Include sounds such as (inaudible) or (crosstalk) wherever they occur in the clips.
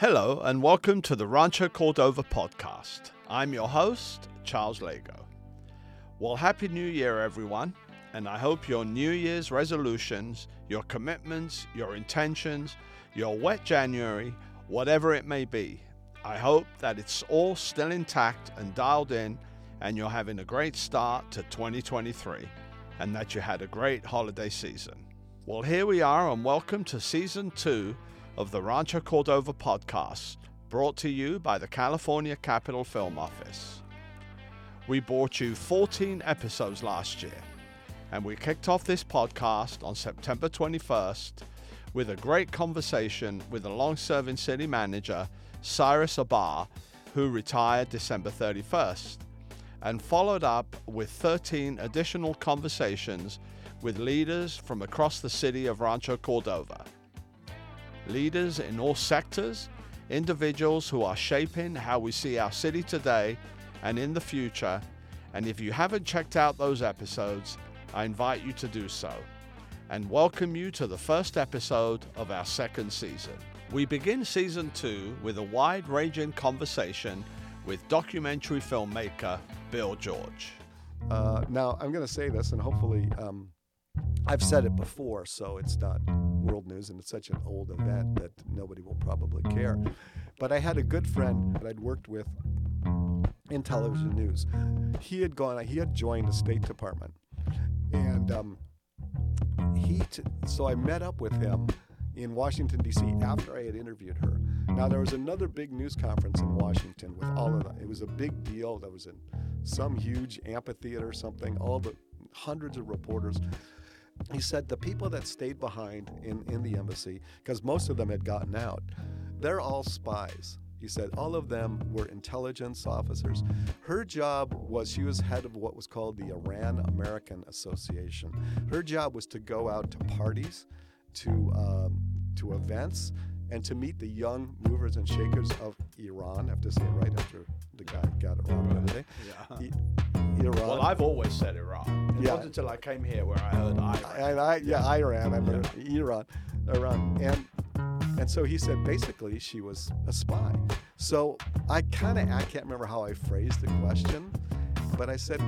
Hello, and welcome to the Rancho Cordova podcast. I'm your host, Charles Lego. Well, Happy New Year, everyone, and I hope your New Year's resolutions, your commitments, your intentions, your wet January, whatever it may be, I hope that it's all still intact and dialed in, and you're having a great start to 2023, and that you had a great holiday season. Well, here we are, and welcome to season two of the Rancho Cordova podcast, brought to you by the California Capital Film Office. We brought you 14 episodes last year, and we kicked off this podcast on September 21st with a great conversation with the long serving city manager, Cyrus Abhar, who retired December 31st, and followed up with 13 additional conversations with leaders from across the city of Rancho Cordova leaders in all sectors, individuals who are shaping how we see our city today and in the future. And if you haven't checked out those episodes, I invite you to do so and welcome you to the first episode of our second season. We begin season two with a wide ranging conversation with documentary filmmaker Bill George. Uh, now, I'm going to say this, and hopefully, um, I've said it before, so it's not world news, and it's such an old event that nobody will probably care. But I had a good friend that I'd worked with in television news. He had gone, he had joined the State Department, and um, he. T- so I met up with him in Washington D.C. after I had interviewed her. Now there was another big news conference in Washington with all of them. It was a big deal. There was in some huge amphitheater or something. All the hundreds of reporters he said the people that stayed behind in, in the embassy, because most of them had gotten out, they're all spies. He said all of them were intelligence officers. Her job was she was head of what was called the Iran American Association. Her job was to go out to parties, to um, to events, and to meet the young movers and shakers of Iran. I have to say it right after the guy got it wrong the other day. Yeah. Iran. Well, I've always said Iran. It yeah. wasn't until I came here where I heard Iran. And I, yeah, Iran. I mean yeah. Iran, Iran, and and so he said basically she was a spy. So I kind of I can't remember how I phrased the question, but I said,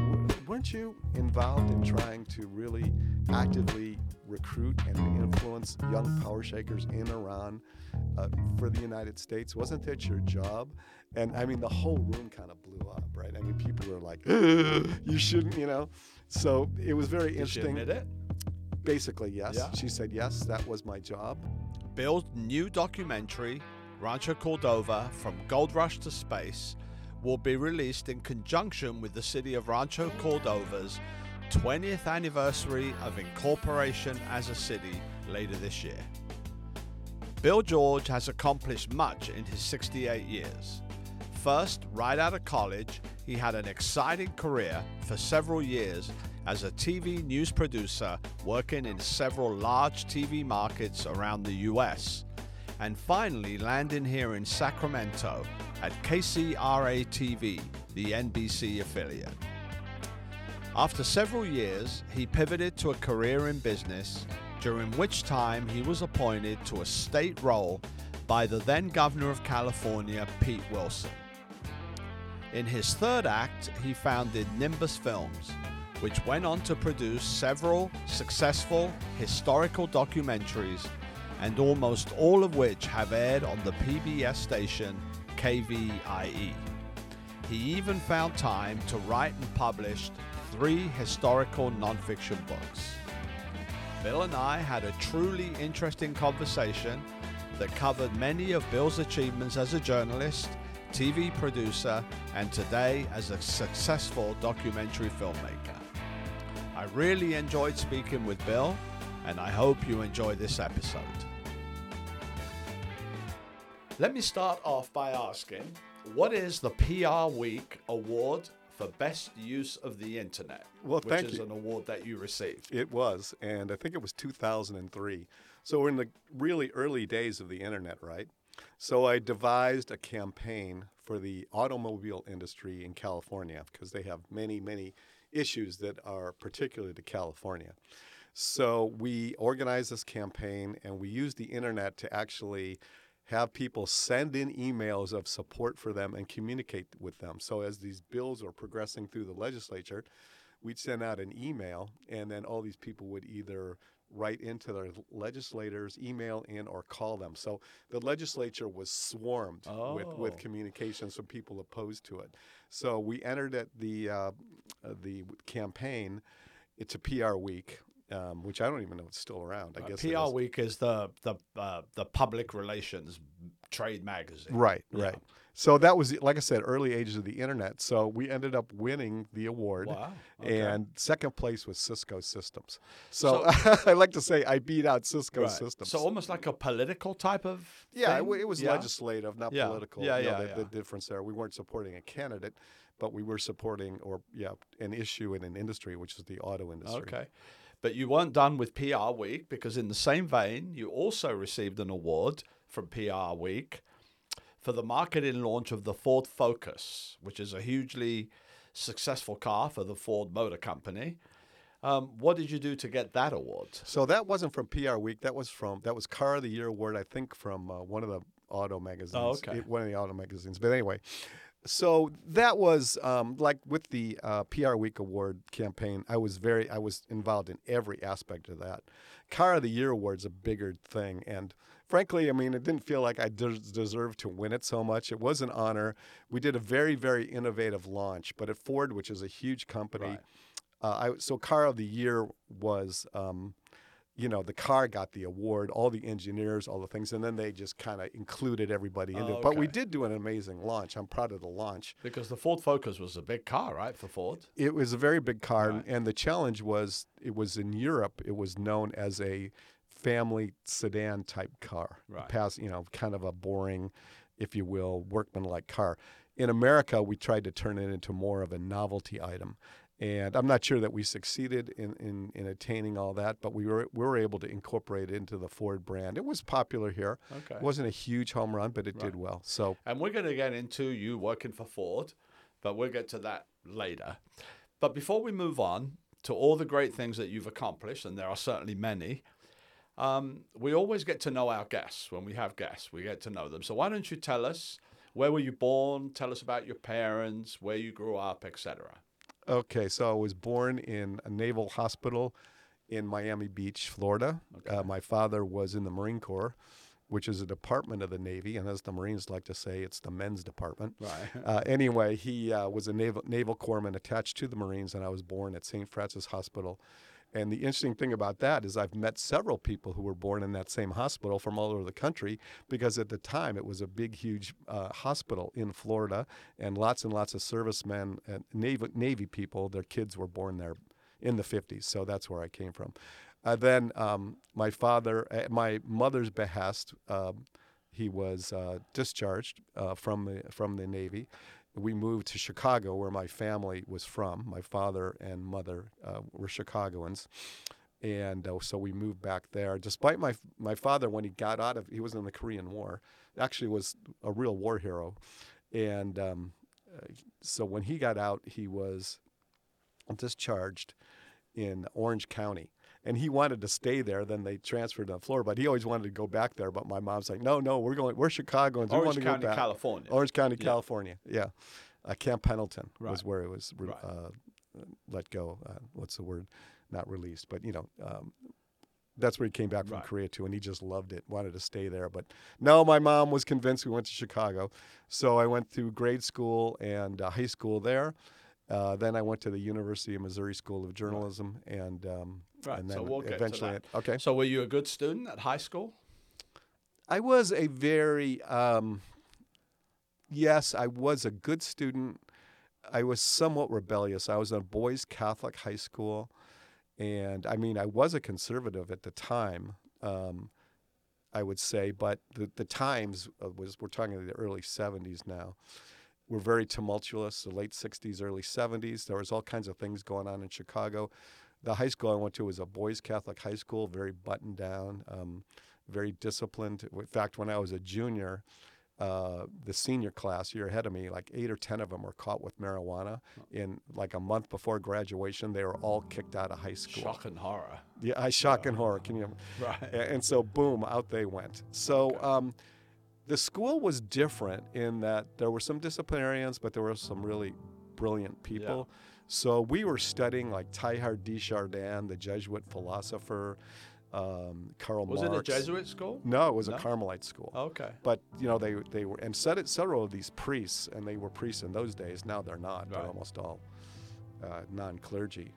weren't you involved in trying to really actively recruit and influence young power shakers in Iran uh, for the United States? Wasn't that your job? And I mean, the whole room kind of blew up, right? I mean, people were like, you shouldn't, you know? So it was very Did interesting. She admit it? Basically, yes. Yeah. She said, yes, that was my job. Bill's new documentary, Rancho Cordova From Gold Rush to Space, will be released in conjunction with the city of Rancho Cordova's 20th anniversary of incorporation as a city later this year. Bill George has accomplished much in his 68 years. First, right out of college, he had an exciting career for several years as a TV news producer working in several large TV markets around the US, and finally landing here in Sacramento at KCRA TV, the NBC affiliate. After several years, he pivoted to a career in business, during which time he was appointed to a state role by the then governor of California, Pete Wilson. In his third act, he founded Nimbus Films, which went on to produce several successful historical documentaries, and almost all of which have aired on the PBS station KVIE. He even found time to write and publish three historical nonfiction books. Bill and I had a truly interesting conversation that covered many of Bill's achievements as a journalist, TV producer, and today as a successful documentary filmmaker. I really enjoyed speaking with Bill, and I hope you enjoy this episode. Let me start off by asking what is the PR Week Award for Best Use of the Internet? Well, which is you. an award that you received. It was, and I think it was 2003. So we're in the really early days of the Internet, right? So I devised a campaign for the automobile industry in California because they have many, many issues that are particular to California. So we organized this campaign and we used the internet to actually have people send in emails of support for them and communicate with them. So as these bills are progressing through the legislature, we'd send out an email, and then all these people would either write into their legislators, email in, or call them. So the legislature was swarmed with, with Oh. communications from people opposed to it. So we entered at the uh, the campaign to PR Week, um, which I don't even know it's still around. I Uh, guess PR is. Week is the the uh, the public relations trade magazine. Right, Yeah. right. So that was, like I said, early ages of the internet. So we ended up winning the award. Wow. Okay. And second place was Cisco Systems. So, (laughs) I like to say I beat out Cisco Right. Systems. So almost like a political type of. yeah, it, it was Yeah? legislative, not Yeah. political. Yeah, yeah, the, yeah. the difference there. We weren't supporting a candidate, but we were supporting, or yeah, an issue in an industry, which is the auto industry. Okay. But you weren't done with PR Week because, in the same vein, you also received an award from PR Week for the marketing launch of the Ford Focus, which is a hugely successful car for the Ford Motor Company. Um, what did you do to get that award? So that wasn't from PR Week. That was from that was Car of the Year award. I think from uh, one of the auto magazines. Oh, okay. It- one of the auto magazines. But anyway, so that was um, like with the uh, PR Week award campaign. I was very I was involved in every aspect of that. Car of the Year award's a bigger thing, and frankly, I mean, it didn't feel like I des- deserved to win it so much. It was an honor. We did a very very innovative launch, but at Ford, which is a huge company. Right. Uh, I, so car of the year was, um, you know, the car got the award, all the engineers, all the things, and then they just kind of included everybody into Oh, it. But we did do an amazing launch. I'm proud of the launch. Because the Ford Focus was a big car, right, for Ford? It was a very big car, Right. and the challenge was it was in Europe. It was known as a family sedan type car, Right. Pass, you know, kind of a boring, if you will, workman-like car. In America, we tried to turn it into more of a novelty item. And I'm not sure that we succeeded in, in, in attaining all that, but we were, we were able to incorporate it into the Ford brand. It was popular here. Okay. It wasn't a huge home run, but it did well. So And we're going to get into you working for Ford, but we'll get to that later. But before we move on to all the great things that you've accomplished, and there are certainly many, um, we always get to know our guests when we have guests. We get to know them. So why don't you tell us where were you born? Tell us about your parents, where you grew up, etc. Okay, so I was born in a naval hospital in Miami Beach, Florida. Uh, my father was in the Marine Corps, which is a department of the Navy, and as the Marines like to say, it's the men's department. Right. (laughs) Uh, anyway, he uh, was a naval naval corpsman attached to the Marines, and I was born at St. Francis Hospital. And the interesting thing about that is I've met several people who were born in that same hospital from all over the country because at the time it was a big, huge uh, hospital in Florida, and lots and lots of servicemen and Navy, Navy people, their kids were born there in the 50s. So that's where I came from. Uh, then um, my father, at my mother's behest, um, he was uh, discharged uh, from the from the Navy. We moved to Chicago, where my family was from. My father and mother uh, were Chicagoans, and uh, so we moved back there. Despite my my father, when he got out of, he was in the Korean War. Actually, was a real war hero, and um, uh, so when he got out, he was discharged in Orange County. And he wanted to stay there. Then they transferred to Florida, but he always wanted to go back there. But my mom's like, "No, no, we're going. We're Chicagoans. we want Orange to County, go back." California. Orange County, Yeah. California. Yeah, uh, Camp Pendleton was where it was re- Right. uh, let go. Uh, what's the word? Not released, but you know, um, that's where he came back from Right. Korea too, and he just loved it. Wanted to stay there, but no, my mom was convinced we went to Chicago, so I went through grade school and uh, high school there. Uh, then I went to the University of Missouri School of Journalism, and um, Right, and so then we'll get to eventually, okay. So were you a good student at high school? I was a very, um, yes, I was a good student. I was somewhat rebellious. I was in a boys' Catholic high school. And I mean, I was a conservative at the time, um, I would say, but the, the times uh, was, we're talking the early 70s now, were very tumultuous, the late 60s, early 70s. There was all kinds of things going on in Chicago. The high school I went to was a boys' Catholic high school, very buttoned down, um, very disciplined. In fact, when I was a junior, uh, the senior class year ahead of me, like eight or ten of them were caught with marijuana. In like a month before graduation, they were all kicked out of high school. Shock and horror. Yeah, I shock and horror. Can you? Right. And so, boom, out they went. So, um, The school was different in that there were some disciplinarians, but there were some really brilliant people. Yeah. So we were studying like Teilhard de Chardin, the Jesuit philosopher, um, Karl Was Marx. it a Jesuit school? No, it was No? a Carmelite school. Okay. But you know they they were and said it several of these priests and they were priests in those days. Now they're not. They're almost all uh, non-clergy.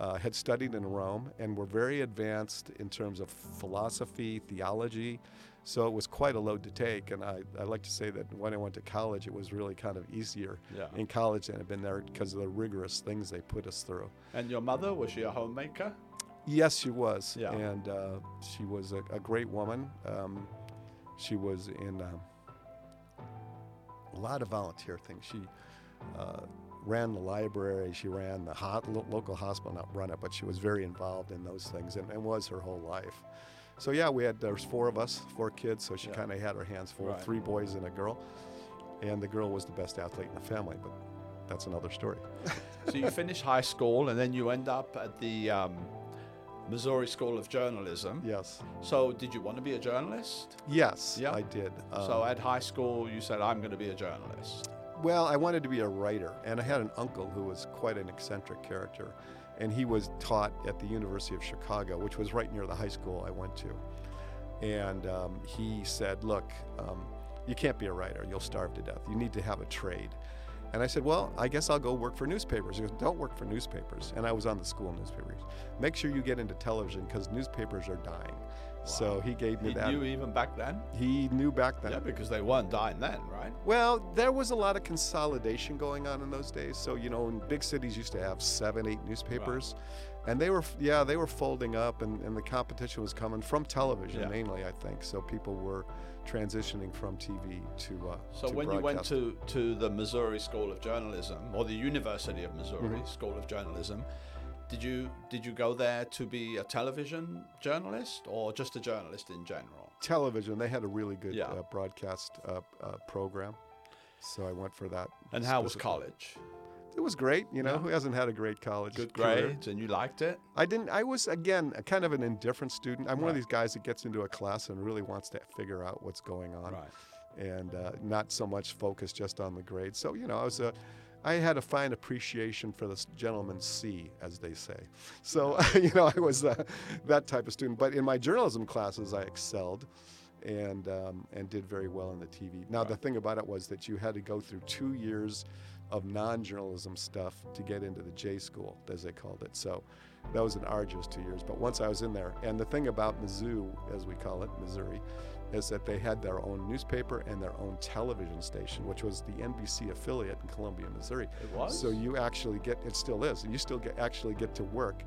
Uh, had studied in Rome and were very advanced in terms of philosophy, theology. So it was quite a load to take. And I, I like to say that when I went to college, it was really kind of easier Yeah. in college than it had been there because of the rigorous things they put us through. And your mother was she a homemaker? Yes, she was. Yeah. And uh, she was a, a great woman. Um, she was in um, a lot of volunteer things. She uh, ran the library. She ran the hot, lo- local hospital, not run it, but she was very involved in those things and, and was her whole life. So yeah, we had there's four of us, four kids. So she Yeah. kind of had her hands full, Right. three boys and a girl. And the girl was the best athlete in the family, but that's another story. (laughs) so you finish high school and then you end up at the um, Missouri School of Journalism. Yes. So did you want to be a journalist? Yes. I did. so Um, at high school you said I'm going to be a journalist. Well, I wanted to be a writer, and I had an uncle who was quite an eccentric character, and he was taught at the University of Chicago, which was right near the high school I went to. And um, he said, Look, um, you can't be a writer, you'll starve to death. You need to have a trade. And I said, Well, I guess I'll go work for newspapers. He goes, Don't work for newspapers. And I was on the school newspapers. Make sure you get into television because newspapers are dying. So he gave me He that. knew even back then? he knew back then. Yeah, because they weren't dying then, right? Well, there was a lot of consolidation going on in those days. So, you know, in big cities used to have seven, eight newspapers. And they were, yeah, they were folding up, and, and the competition was coming from television Yeah. mainly, I think. So people were transitioning from TV to. Uh, So to when you went to, to the Missouri School of Journalism or the University of Missouri Mm-hmm. School of Journalism, did you did you go there to be a television journalist or just a journalist in general? television, they had a really good Yeah. uh, broadcast uh, uh, program. So I went for that. And how was college? It was great. You know, Yeah. who hasn't had a great college? Good grades and you liked it? I didn't. I was again a kind of an indifferent student. I'm one of these guys that gets into a class and really wants to figure out what's going on, Right. and uh, not so much focused just on the grades. So you know, I was a, I had a fine appreciation for this gentleman's C, as they say. So (laughs) you know, I was uh, that type of student. But in my journalism classes, I excelled. And um, and did very well in the TV. Now the thing about it was that you had to go through two years of non-journalism stuff to get into the J school, as they called it. So that was an arduous two years. But once I was in there, and the thing about Mizzou, as we call it, Missouri, is that they had their own newspaper and their own television station, which was the NBC affiliate in Columbia, Missouri. It was? So you actually get it still is. You still get actually get to work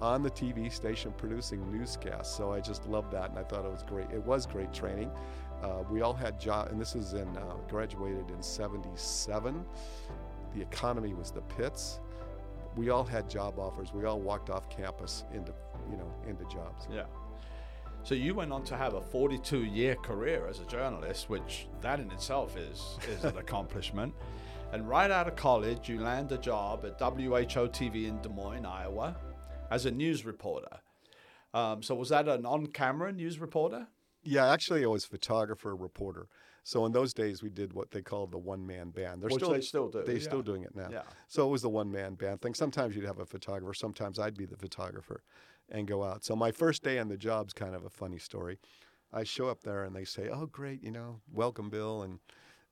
on the TV station producing newscasts. So I just loved that, and I thought it was great. It was great training. Uh, we all had job, and this is in uh, graduated in '77. The economy was the pits. We all had job offers. We all walked off campus into, you know, into jobs. Yeah. So you went on to have a 42 year career as a journalist, which that in itself is is an (laughs) accomplishment. And right out of college, you land a job at WHO TV in Des Moines, Iowa, as a news reporter. Um, so was that an on-camera news reporter? Yeah, actually, I was photographer, reporter. So in those days, we did what they called the one-man band. They're Which still they still do, They're yeah. still doing it now. Yeah. So it was the one-man band thing. Sometimes you'd have a photographer. Sometimes I'd be the photographer, and go out. So my first day on the job's kind of a funny story. I show up there and they say, "Oh, great, you know, welcome, Bill," and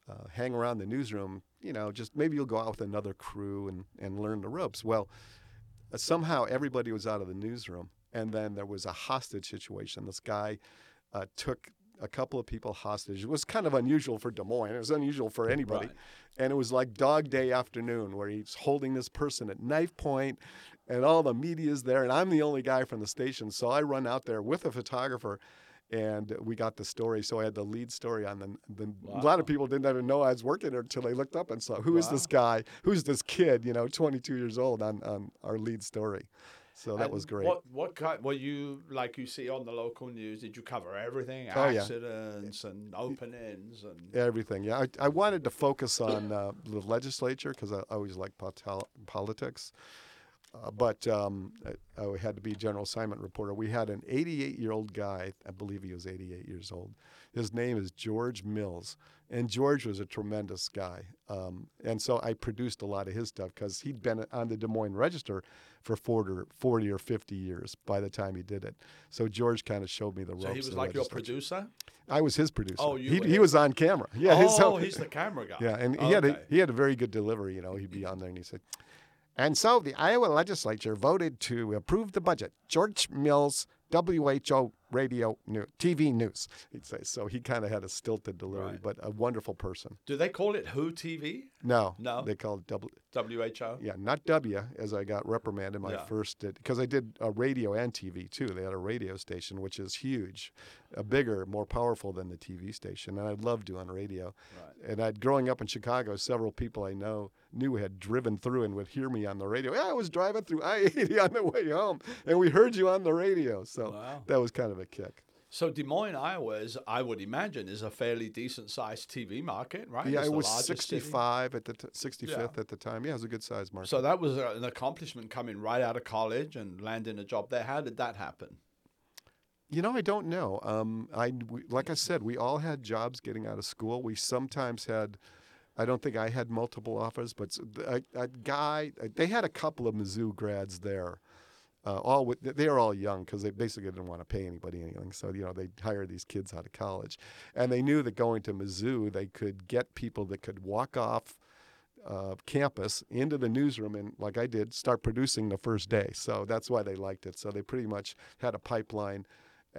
uh, hang around the newsroom. You know, just maybe you'll go out with another crew and and learn the ropes. Well, uh, somehow everybody was out of the newsroom, and then there was a hostage situation. This guy uh, took a couple of people hostage. It was kind of unusual for Des Moines. It was unusual for anybody. Right. And it was like Dog Day afternoon, where he's holding this person at knife point, and all the media's there, and I'm the only guy from the station. So I run out there with a photographer, and we got the story. So I had the lead story on the. the A lot of people didn't even know I was working there until they looked up and saw who is this guy? Who's this kid? You know, 22 years old on on our lead story. So that And was great. What what kind were you like you see on the local news? Did you cover everything? Oh, yeah. Accidents and openings and Everything. Yeah, I, I wanted to focus on uh, the legislature because I always like politics. Uh, but um, I, I had to be a general assignment reporter. We had an 88 year old guy, I believe he was 88 years old. His name is George Mills. And George was a tremendous guy. Um, and so I produced a lot of his stuff because he'd been on the Des Moines Register for 40 or, 40 or 50 years by the time he did it. So George kind of showed me the ropes. So he was like your producer? I was his producer. Oh, you he, were he was on camera. Yeah. (laughs) oh, so- he's the camera guy. yeah, and he had a, he had a very good delivery. You know, he'd be on there and he said, "And so the Iowa legislature voted to approve the budget." George Mills, WHO radio TV news. He'd say so. He kind of had a stilted delivery, Right. but a wonderful person. Do they call it Who TV? No, No? they call it W. WHO? Yeah, not W, as I got reprimanded my Yeah. first uh, because I did a radio and TV too. They had a radio station, which is huge, uh, bigger, more powerful than the TV station, and I loved doing radio. Right. And I'd growing up in Chicago, several people I know knew had driven through and would hear me on the radio. Yeah, I was driving through I-80 (laughs) on the way home, and we heard you on the radio. So Wow. that was kind of a kick. So Des Moines, Iowa, is, I would imagine, is a fairly decent sized TV market, right? yeah, It's it was largest city. 65 at the t- 65th Yeah. at the time. Yeah, it was a good sized market. So that was an accomplishment coming right out of college and landing a job there. How did that happen? You know, I don't know. Um, I like I said, we all had jobs getting out of school. We sometimes had. I don't think I had multiple offers, but a, a guy. They had a couple of Mizzou grads there. Uh, all with, they were all young because they basically didn't want to pay anybody anything. So you know they hired these kids out of college, and they knew that going to Mizzou they could get people that could walk off uh, campus into the newsroom and, like I did, start producing the first day. So that's why they liked it. So they pretty much had a pipeline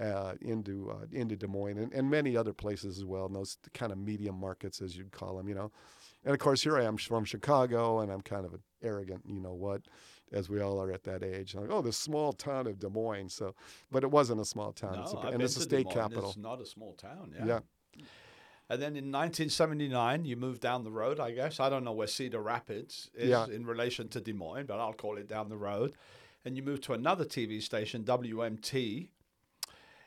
uh, into uh, into Des Moines and, and many other places as well. And those kind of medium markets, as you'd call them, you know. And of course, here I am from Chicago, and I'm kind of an arrogant, you know what, as we all are at that age. Like, oh, the small town of Des Moines. So, but it wasn't a small town. it's a, I've and it's a state capital. It's not a small town. Yeah. Yeah. And then in 1979, you moved down the road, I guess. I don't know where Cedar Rapids is Yeah. in relation to Des Moines, but I'll call it down the road. And you moved to another TV station, WMT.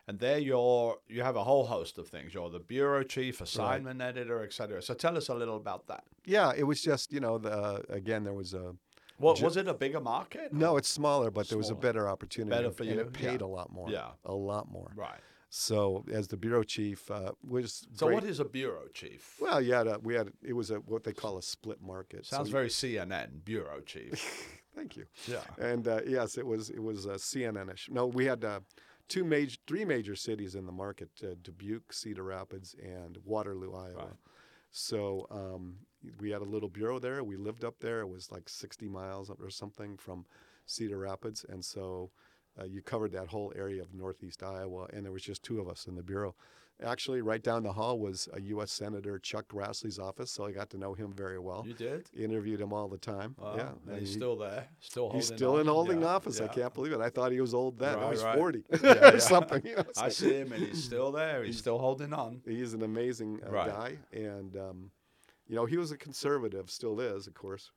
And there you're you have a whole host of things. You're the bureau chief, assignment editor, etc. So tell us a little about that. Yeah, it was just you know the again there was a What Ju- was it a bigger market? no, it's smaller, but there was a better opportunity. Better for and you, it paid yeah. a lot more. Yeah. a lot more. Right. So as the bureau chief, uh, was So great. what is a bureau chief? Well, you had a, we had it was a what they call a split market. So Sounds you- very CNN, bureau chief. (laughs) Thank you. Yeah. And uh, yes, it was it was uh, CNN-ish. No, we had uh, two major, three major cities in the market: uh, Dubuque, Cedar Rapids, and Waterloo, Iowa. Right. So um, we had a little bureau there. We lived up there. It was like 60 miles or something from Cedar Rapids, and so uh, you covered that whole area of northeast Iowa. And there was just two of us in the bureau. Actually, right down the hall was a U.S. Senator Chuck Grassley's office, so I got to know him very well. You did? Interviewed him all the time. Wow. yeah, And he's he- still there. Still holding He's still in holding Yeah, office. I can't believe it. I thought he was old then. Right, I was right. 40 (laughs) Yeah, or (laughs) yeah. something. You know, I see him and he's still there. He's still holding on. he's an amazing uh, Right. guy. And, um, you know, he was a conservative, still is, of course.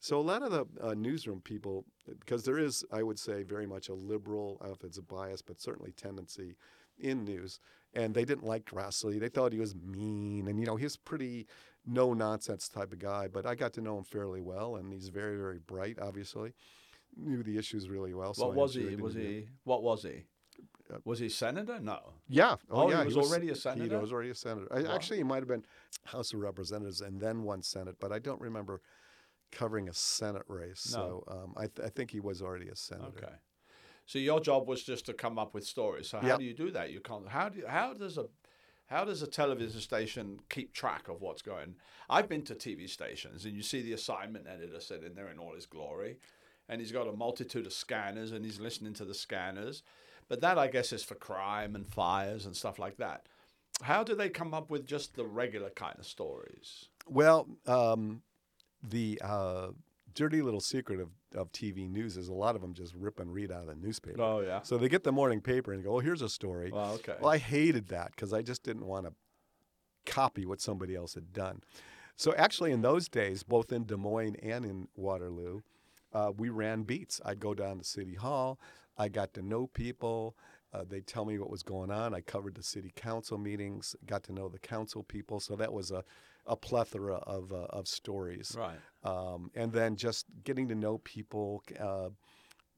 So a lot of the uh, newsroom people, because there is, I would say, very much a liberal, I don't know if it's a bias, but certainly tendency in news. And they didn't like Grassley. They thought he was mean. And, you know, he's pretty no nonsense type of guy. But I got to know him fairly well. And he's very, very bright, obviously. Knew the issues really well. So what was he? Was he? What was he? Uh, Was he senator? No. Yeah. Oh, yeah. he was already a senator? He was already a senator. I. Actually, he might have been House of Representatives and then one Senate, but I don't remember covering a Senate race. No. So um, I, th- I think he was already a senator. Okay. So your job was just to come up with stories. So how Yeah. do you do that? You can't. How do you, how does a how does a television station keep track of what's going? I've been to TV stations and you see the assignment editor sitting there in all his glory, and he's got a multitude of scanners and he's listening to the scanners. But that I guess is for crime and fires and stuff like that. How do they come up with just the regular kind of stories? Well, um, the uh, dirty little secret of, of TV news is a lot of them just rip and read out of the newspaper. Oh yeah. So they get the morning paper and go, oh, here's a story. Well, okay. Well, I hated that because I just didn't want to copy what somebody else had done. So actually, in those days, both in Des Moines and in Waterloo, uh, we ran beats. I'd go down to City Hall. I got to know people. Uh, they tell me what was going on. I covered the city council meetings, got to know the council people. So that was a, a plethora of, uh, of stories. Right. Um, and then just getting to know people. Uh,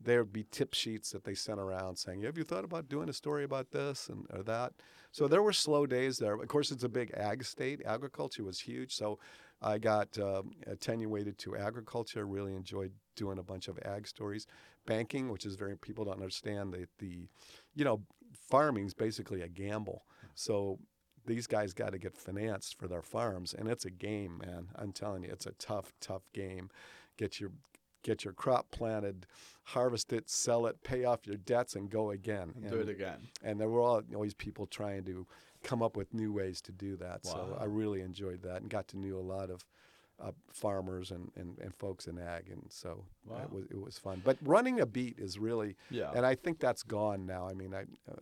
there would be tip sheets that they sent around saying, "Have you thought about doing a story about this and or that?" So there were slow days there. Of course, it's a big ag state. Agriculture was huge, so I got um, attenuated to agriculture. Really enjoyed doing a bunch of ag stories. Banking, which is very people don't understand the the, you know, farming's basically a gamble. So these guys got to get financed for their farms, and it's a game, man. I'm telling you, it's a tough, tough game. Get your get your crop planted, harvest it, sell it, pay off your debts, and go again. And do it again. And there were all, always people trying to come up with new ways to do that. So I really enjoyed that and got to know a lot of uh, farmers and, and, and folks in ag. And so Wow. it, was, it was fun. But running a beat is really, Yeah. and I think that's gone now. I mean, I, uh,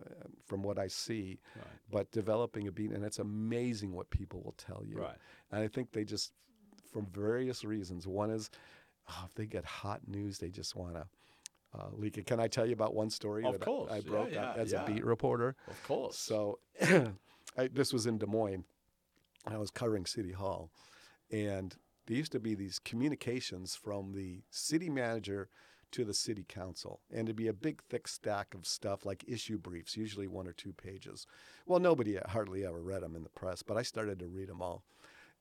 from what I see, Right. but developing a beat, and it's amazing what people will tell you. Right. And I think they just, from various reasons, one is oh, if they get hot news, they just want to uh, leak it. Can I tell you about one story Of that I- course. I Yeah, broke yeah, out as yeah. a beat reporter? Of course. So (clears throat) I, this was in Des Moines. I was covering City Hall, and there used to be these communications from the city manager to the city council, and it'd be a big, thick stack of stuff like issue briefs, usually one or two pages. Well, nobody uh, hardly ever read them in the press, but I started to read them all.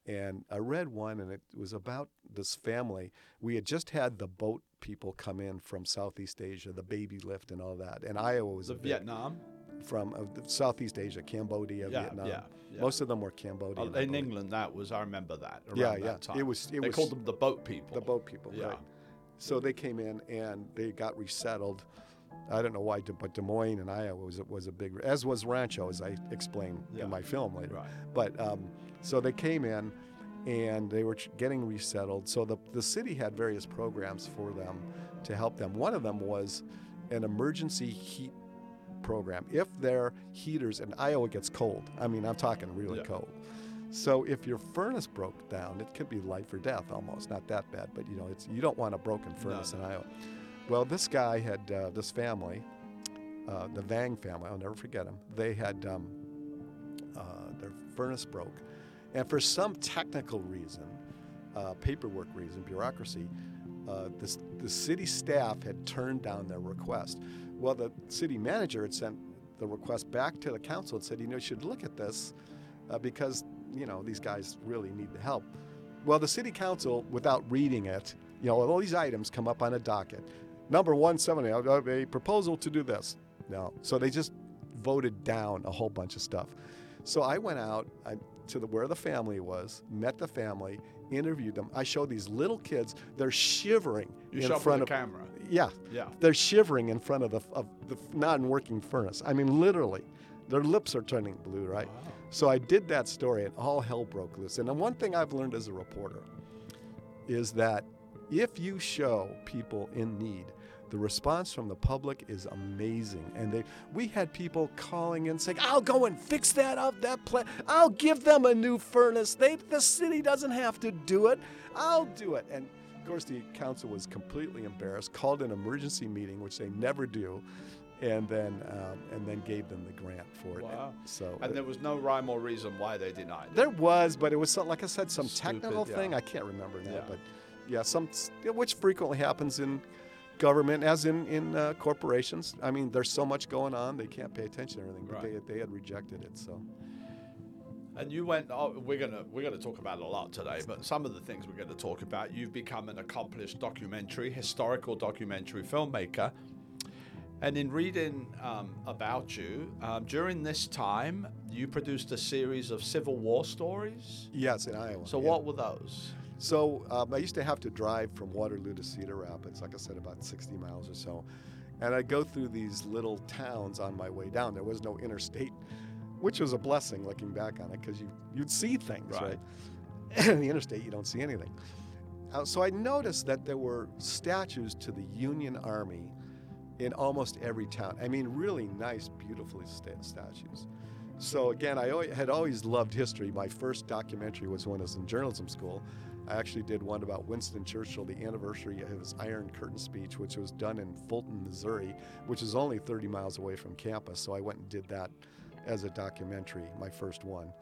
And I read one, and it was about this family. We had just had the boat people come in from Southeast Asia, the baby lift and all that. And Iowa was the Vietnam. From uh, Southeast Asia, Cambodia, Yeah, Vietnam. yeah, yeah. Most of them were Cambodian. Oh, I in. England, that was I remember that. Around Yeah, that yeah. Time. It was- it they was- called them the boat people. The boat people, Yeah. right. So they came in and they got resettled. I don't know why, but Des Moines and Iowa was was a big, as was Rancho, as I explain in my film later. Right. But um, so they came in and they were getting resettled. So the, the city had various programs for them to help them. One of them was an emergency heat program. If their heaters, in Iowa gets cold, I mean, I'm talking really Yeah. cold. So if your furnace broke down, it could be life or death almost. Not that bad, but you know, it's you don't want a broken furnace in Iowa. Well, this guy had uh, this family, uh, the Vang family. I'll never forget them. They had um, uh, their furnace broke, and for some technical reason, uh, paperwork reason, bureaucracy, uh, the, the city staff had turned down their request. Well, the city manager had sent the request back to the council and said, you know, you should look at this uh, because you know these guys really need the help. Well, the city council, without reading it, you know, all these items come up on a docket. Number 170, uh, a proposal to do this. No. So they just voted down a whole bunch of stuff. So I went out I, to the where the family was, met the family, interviewed them. I showed these little kids. They're shivering You in front of the camera. Yeah, Yeah. they're shivering in front of the of the non-working furnace. I mean, literally, their lips are turning blue, right? Wow. So I did that story, and all hell broke loose. And the one thing I've learned as a reporter is that if you show people in need, the response from the public is amazing. And they, we had people calling and saying, "I'll go and fix that up, that plant. I'll give them a new furnace. They, the city doesn't have to do it. I'll do it." And of course, the council was completely embarrassed, called an emergency meeting, which they never do, and then um, and then gave them the grant for it. Wow. So And there was no rhyme or reason why they denied it. there was, but it was some, like I said, some Stupid, technical yeah. thing. I can't remember now, Yeah. but yeah, some which frequently happens in government, as in in uh, corporations. I mean, there's so much going on, they can't pay attention to everything. But Right. they they had rejected it, so And you went. Oh, we're gonna we're gonna talk about it a lot today. But some of the things we're gonna talk about. You've become an accomplished documentary, historical documentary filmmaker. And in reading um, about you, um, during this time, you produced a series of Civil War stories. yes, in Iowa. So yeah. what were those? So um, I used to have to drive from Waterloo to Cedar Rapids, like I said, about 60 miles or so. And I'd go through these little towns on my way down. There was no interstate, which was a blessing looking back on it because you, you'd see things, Right. right? (laughs) the interstate, you don't see anything. Uh, so I noticed that there were statues to the Union Army in almost every town. I mean, really nice, beautifully sta- statues. So again, I always, had always loved history. My first documentary was when I was in journalism school. I actually did one about Winston Churchill, the anniversary of his Iron Curtain speech, which was done in Fulton, Missouri, which is only 30 miles away from campus. So I went and did that as a documentary, my first one.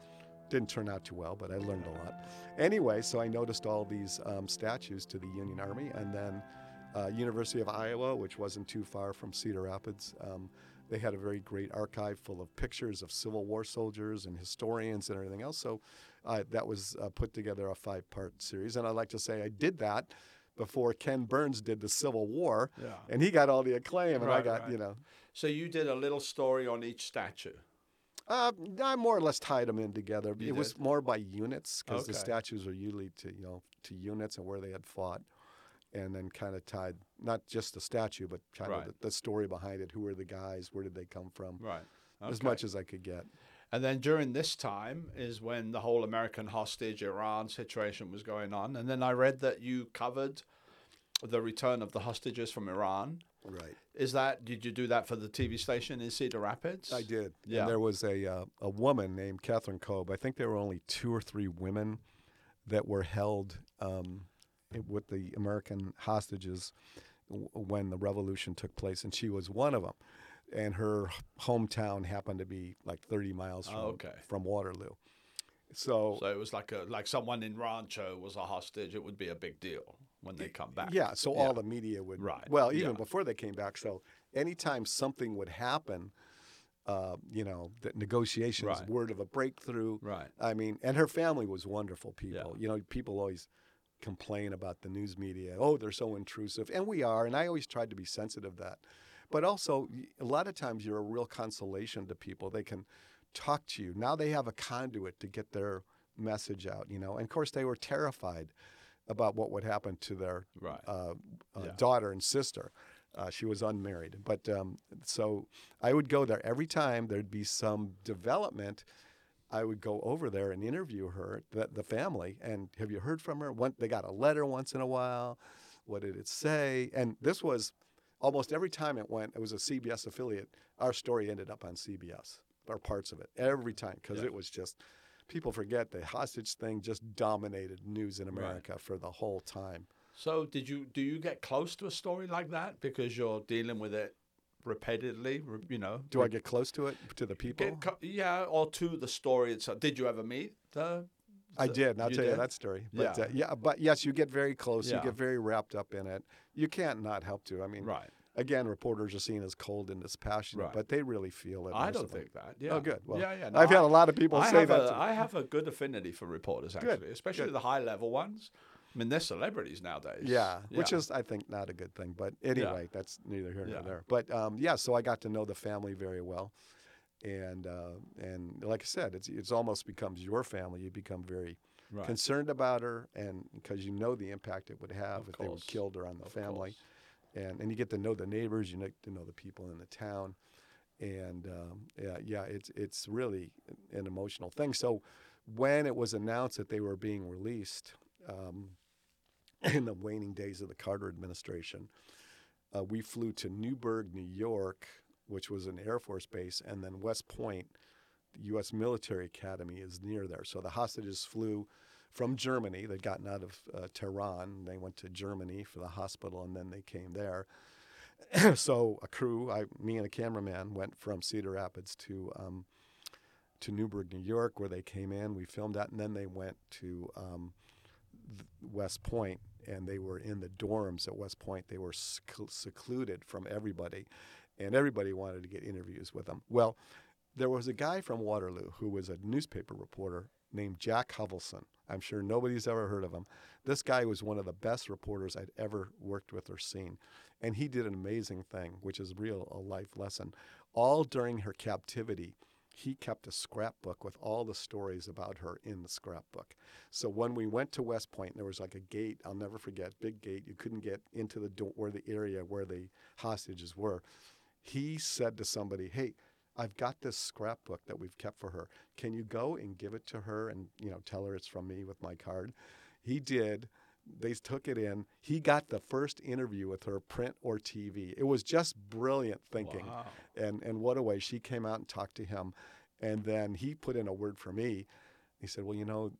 Didn't turn out too well, but I learned a lot. Anyway, so I noticed all these um, statues to the Union Army, and then uh, University of Iowa, which wasn't too far from Cedar Rapids. Um, they had a very great archive full of pictures of Civil War soldiers and historians and everything else. So uh, that was uh, put together a five part series. And I'd like to say I did that before Ken Burns did the Civil War. Yeah. And he got all the acclaim, and I got, right. you know, So you did a little story on each statue. Uh, I more or less tied them in together. You it was more by units because the statues are usually to you know to units and where they had fought, and then kind of tied not just the statue but kind Right. of the, the story behind it. Who were the guys? Where did they come from? Right. As much as I could get. And then during this time is when the whole American hostage Iran situation was going on. And then I read that you covered the return of the hostages from Iran. Right. Is that did you do that for the TV station in Cedar Rapids? I did. Yeah. And there was a uh, a woman named Kathryn Koob. I think there were only two or three women that were held um, with the American hostages when the revolution took place, and she was one of them. And her hometown happened to be like 30 miles from, Oh, okay. from Waterloo. So, So it was like a like someone in Rancho was a hostage. It would be a big deal when they come back. yeah, so Yeah. all the media would. Right, Well, even yeah. before they came back. So anytime something would happen, uh, you know, the negotiations, Right. word of a breakthrough, Right. I mean, and her family was wonderful people. Yeah. You know, people always complain about the news media. Oh, they're so intrusive, and we are. And I always tried to be sensitive to that. But also, a lot of times, you're a real consolation to people. They can talk to you. Now they have a conduit to get their message out. You know, and of course, they were terrified about what would happen to their Right. uh, uh, Yeah. daughter and sister. Uh, she was unmarried, but um, so I would go there every time there'd be some development. I would go over there and interview her, the, the family, and have you heard from her? They got a letter once in a while. What did it say? And this was almost every time it went. It was a CBS affiliate. Our story ended up on CBS or parts of it every time because Yeah. it was just. People forget the hostage thing just dominated news in America for the whole time. So did you do you get close to a story like that because you're dealing with it repeatedly? You know. Do I get close to it to the people? Co- yeah, or to the story itself. Did you ever meet the? I did, and I'll you tell you that story. But Yeah. uh, yeah, but yes, you get very close. Yeah. You get very wrapped up in it. You can't not help to. I mean, Right. Again, reporters are seen as cold and dispassionate, Right. but they really feel it. I don't think that. Yeah. Oh, good. Well, yeah, yeah. no, I've had a lot of people I say that. A. I (laughs) have a good affinity for reporters, actually, especially good. the high level ones. I mean, they're celebrities nowadays. Yeah, which is I think not a good thing. But anyway, that's neither here Yeah. nor there. But um, yeah, so I got to know the family very well, and uh, and like I said, it's it's almost becomes your family. You become very right. concerned about her, and because you know the impact it would have Of if they would course. killed her on the Of family, course. And and you get to know the neighbors, you get to know the people in the town, and um, yeah, yeah, it's it's really an emotional thing. So when it was announced that they were being released. Um, (laughs) in the waning days of the Carter administration, uh, we flew to Newburgh, New York, which was an Air Force base, and then West Point, U.S. Military Academy, is near there. So the hostages flew from Germany. They'd gotten out of uh, Tehran. They went to Germany for the hospital, and then they came there. (clears throat) so a crew, I, me and a cameraman, went from Cedar Rapids to um, to Newburgh, New York, where they came in. We filmed that, and then they went to um, West Point, and they were in the dorms at West Point. They were sec- secluded from everybody, and everybody wanted to get interviews with them. Well, there was a guy from Waterloo who was a newspaper reporter named Jack Hovelson. I'm sure nobody's ever heard of him. This guy was one of the best reporters I'd ever worked with or seen. And he did an amazing thing, which is real a life lesson. All during her captivity, he kept a scrapbook with all the stories about her in the scrapbook. So when we went to West Point, there was like a gate, I'll never forget, big gate. You couldn't get into the door or the area where the hostages were. He said to somebody, "Hey, I've got this scrapbook that we've kept for her. Can you go and give it to her and you know tell her it's from me with my card?" He did. They took it in. He got the first interview with her, print or TV. It was just brilliant thinking Wow. and and what a way she came out and talked to him And then he put in a word for me. He said, "Well, you know,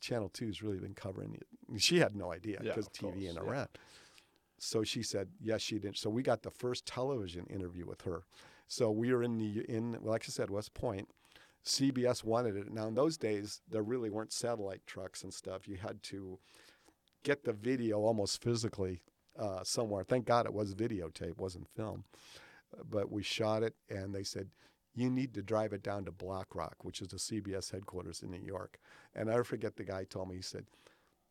Channel Two has really been covering it." She had no idea because of TV in course, yeah. Iran. So she said, "Yes, she did." So we got the first television interview with her. So we were in the in like I said, West Point. CBS wanted it. Now in those days, there really weren't satellite trucks and stuff. You had to get the video almost physically uh, somewhere. Thank God it was videotape, wasn't film. But we shot it, and they said, "You need to drive it down to Black Rock, which is the CBS headquarters in New York." And I forget the guy told me. He said,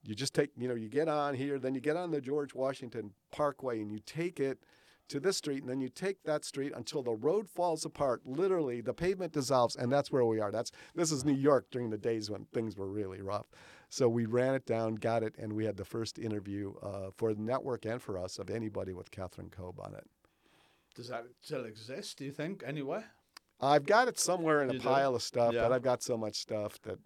"You just take, you know, you get on here, then you get on the George Washington Parkway, and you take it." To this street, and then you take that street until the road falls apart. Literally, the pavement dissolves, and that's where we are. That's this is New York during the days when things were really rough. So we ran it down, got it, and we had the first interview uh, for the network and for us of anybody with Kathryn Koob on it. Does that still exist? Do you think anywhere? I've got it somewhere in a do? pile of stuff, Yeah. but I've got so much stuff that.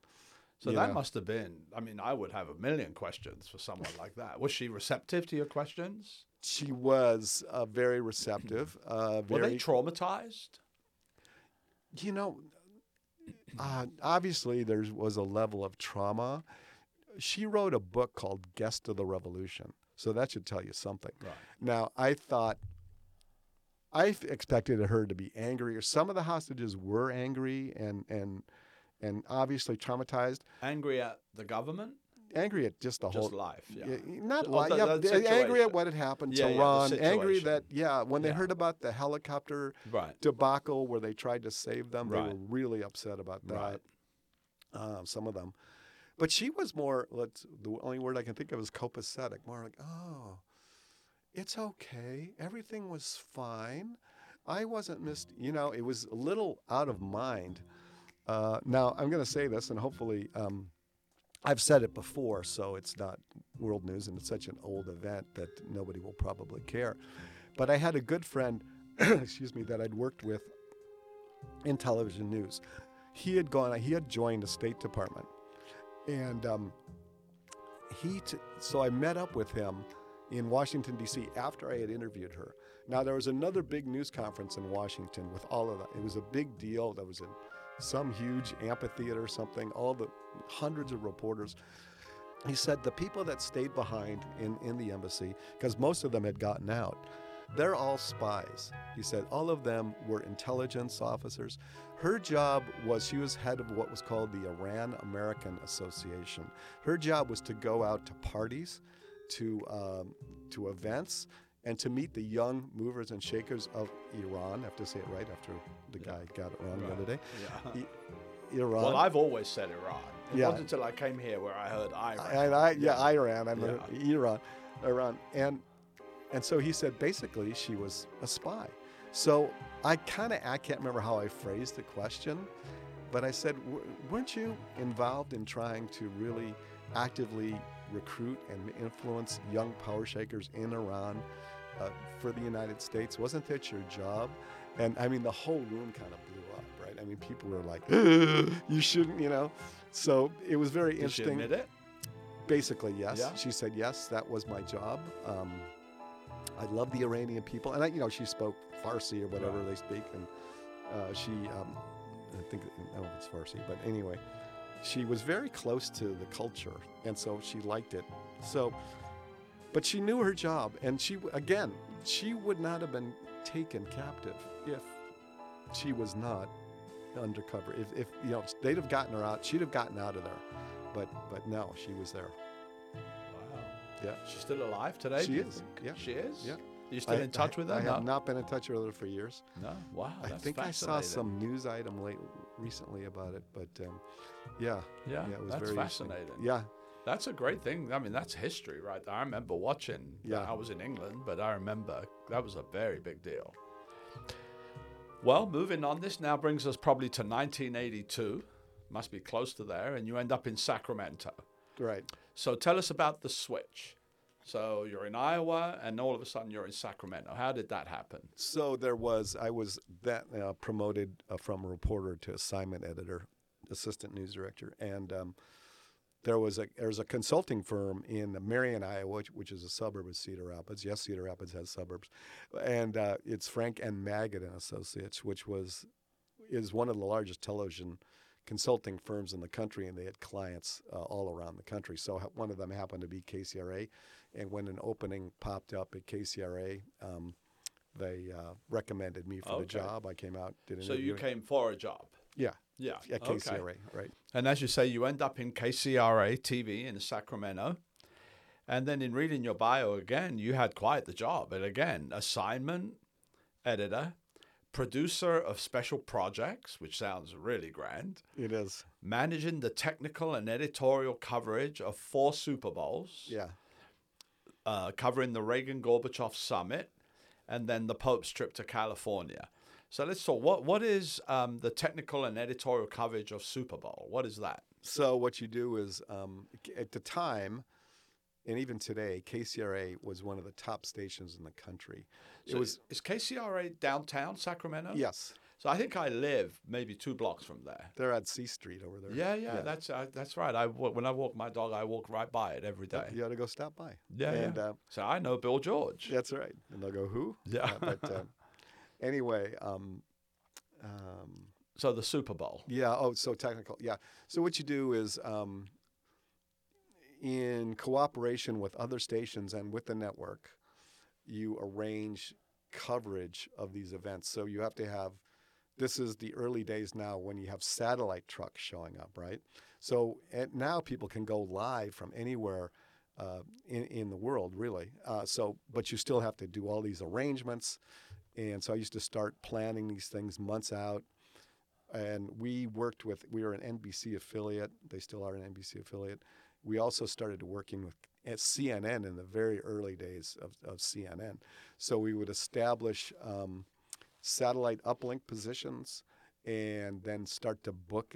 So you that know. must have been. I mean, I would have a million questions for someone like that. Was she receptive to your questions? She was uh, very receptive. Uh, Were they traumatized? you know, uh, obviously there was a level of trauma. She wrote a book called Guest of the Revolution, so that should tell you something. Right. Now, I thought, I expected her to be angry, or some of the hostages were angry and and and obviously traumatized, Angry at the government? Angry at just the Just whole. life, yeah. Not Oh, li- the- yeah, angry at what had happened Yeah, to yeah, Ron. angry that yeah, when they heard about the helicopter Right. debacle where they tried to save them, they were really upset about that. Right. Um, some of them, but she was more. Let's the only word I can think of is copacetic. More like, oh, it's okay. Everything was fine. I wasn't missed. You know, it was a little out of mind. Uh, now I'm going to say this, and hopefully, um, I've said it before, so it's not world news, and it's such an old event that nobody will probably care. But I had a good friend, (clears throat) excuse me, that I'd worked with in television news. He had gone. He had joined the State Department, and um, he. T- so I met up with him in Washington D.C. after I had interviewed her. Now there was another big news conference in Washington with all of that. It was a big deal. There was in some huge amphitheater or something. All the hundreds of reporters. He said the people that stayed behind in, in the embassy, because most of them had gotten out, they're all spies. He said all of them were intelligence officers. Her job was she was head of what was called the Iran American Association. Her job was to go out to parties, to um, to events, and to meet the young movers and shakers of Iran. I have to say it right after the guy got it wrong the other day. Yeah. I- Iran. Well, I've always said Iran. It Yeah. wasn't until I came here where I heard Iran. And I, yeah, Iran. I'm Yeah. Iran, Iran, and and so he said basically she was a spy. So I kind of I can't remember how I phrased the question, but I said, "W- weren't you involved in trying to really actively recruit and influence young power shakers in Iran uh, for the United States? Wasn't that your job? And I mean, the whole room kind of blew up, right? I mean, people were like, "You shouldn't," you know. So it was very Did she interesting. admit it? Basically, yes. Yeah. She said yes. That was my job. Um, I love the Iranian people, and I, you know, she spoke Farsi or whatever Right. they speak, and uh, she, um, I think, I don't know if it's Farsi, but anyway, she was very close to the culture, and so she liked it. So, but she knew her job, and she, again, she would not have been taken captive if she was not undercover. If, if you know, they'd have gotten her out, she'd have gotten out of there. But, but no, she was there. Wow. Yeah. She's still alive today? She is, yeah. She is? Yeah. You still I- in touch I- with her? I no? have not been in touch with her for years. No. Wow. I think I saw some news item late recently about it, but um, yeah, Yeah, yeah, it was that's very fascinating. Yeah, That's a great thing. I mean, that's history, right? there. I remember watching. Yeah. I was in England, but I remember that was a very big deal. Well, moving on, this now brings us probably to 1982. Must be close to there, and you end up in Sacramento. right. So tell us about the switch. So you're in Iowa, and all of a sudden you're in Sacramento. How did that happen? So there was I was that uh, promoted uh, from reporter to assignment editor, assistant news director, and um, there was a there's a consulting firm in Marion, Iowa, which, which is a suburb of Cedar Rapids. Yes, Cedar Rapids has suburbs, and uh, it's Frank and Magid and Associates, which was is one of the largest television consulting firms in the country, and they had clients uh, all around the country. So one of them happened to be KCRA, and when an opening popped up at KCRA, um, they uh, recommended me for the job. I came out, did an So you came for a job. yeah, Yeah. at okay. KCRA, right? And as you say, you end up in KCRA TV in Sacramento. And then in reading your bio again, you had quite the job. And again, assignment editor, producer of special projects, which sounds really grand, It is. managing the technical and editorial coverage of four Super Bowls, Yeah. uh, covering the Reagan Gorbachev summit, and then the Pope's trip to California. So let's talk. What what is um, the technical and editorial coverage of Super Bowl? What is that? So what you do is, um, at the time, and even today, KCRA was one of the top stations in the country. It was is KCRA downtown Sacramento? yes, So I think I live maybe two blocks from there. they're at C Street over there. Yeah, yeah, that's uh, that's right. I when I walk my dog, I walk right by it every day. You ought to go stop by. Yeah, and yeah. Uh, So I know Bill George. that's right. And they'll go, who? Yeah. Uh, but uh, anyway, um, um, So the Super Bowl. Yeah. Oh, so technical. Yeah. So what you do is, um, in cooperation with other stations and with the network, you arrange coverage of these events. So you have to have. This is the early days now when you have satellite trucks showing up, right? So and now people can go live from anywhere uh, in in the world, really. Uh, so, but you still have to do all these arrangements. And so I used to start planning these things months out and we worked with we were an NBC affiliate. They still are an NBC affiliate. We also started working with CNN in the very early days of, of CNN. So we would establish um, satellite uplink positions and then start to book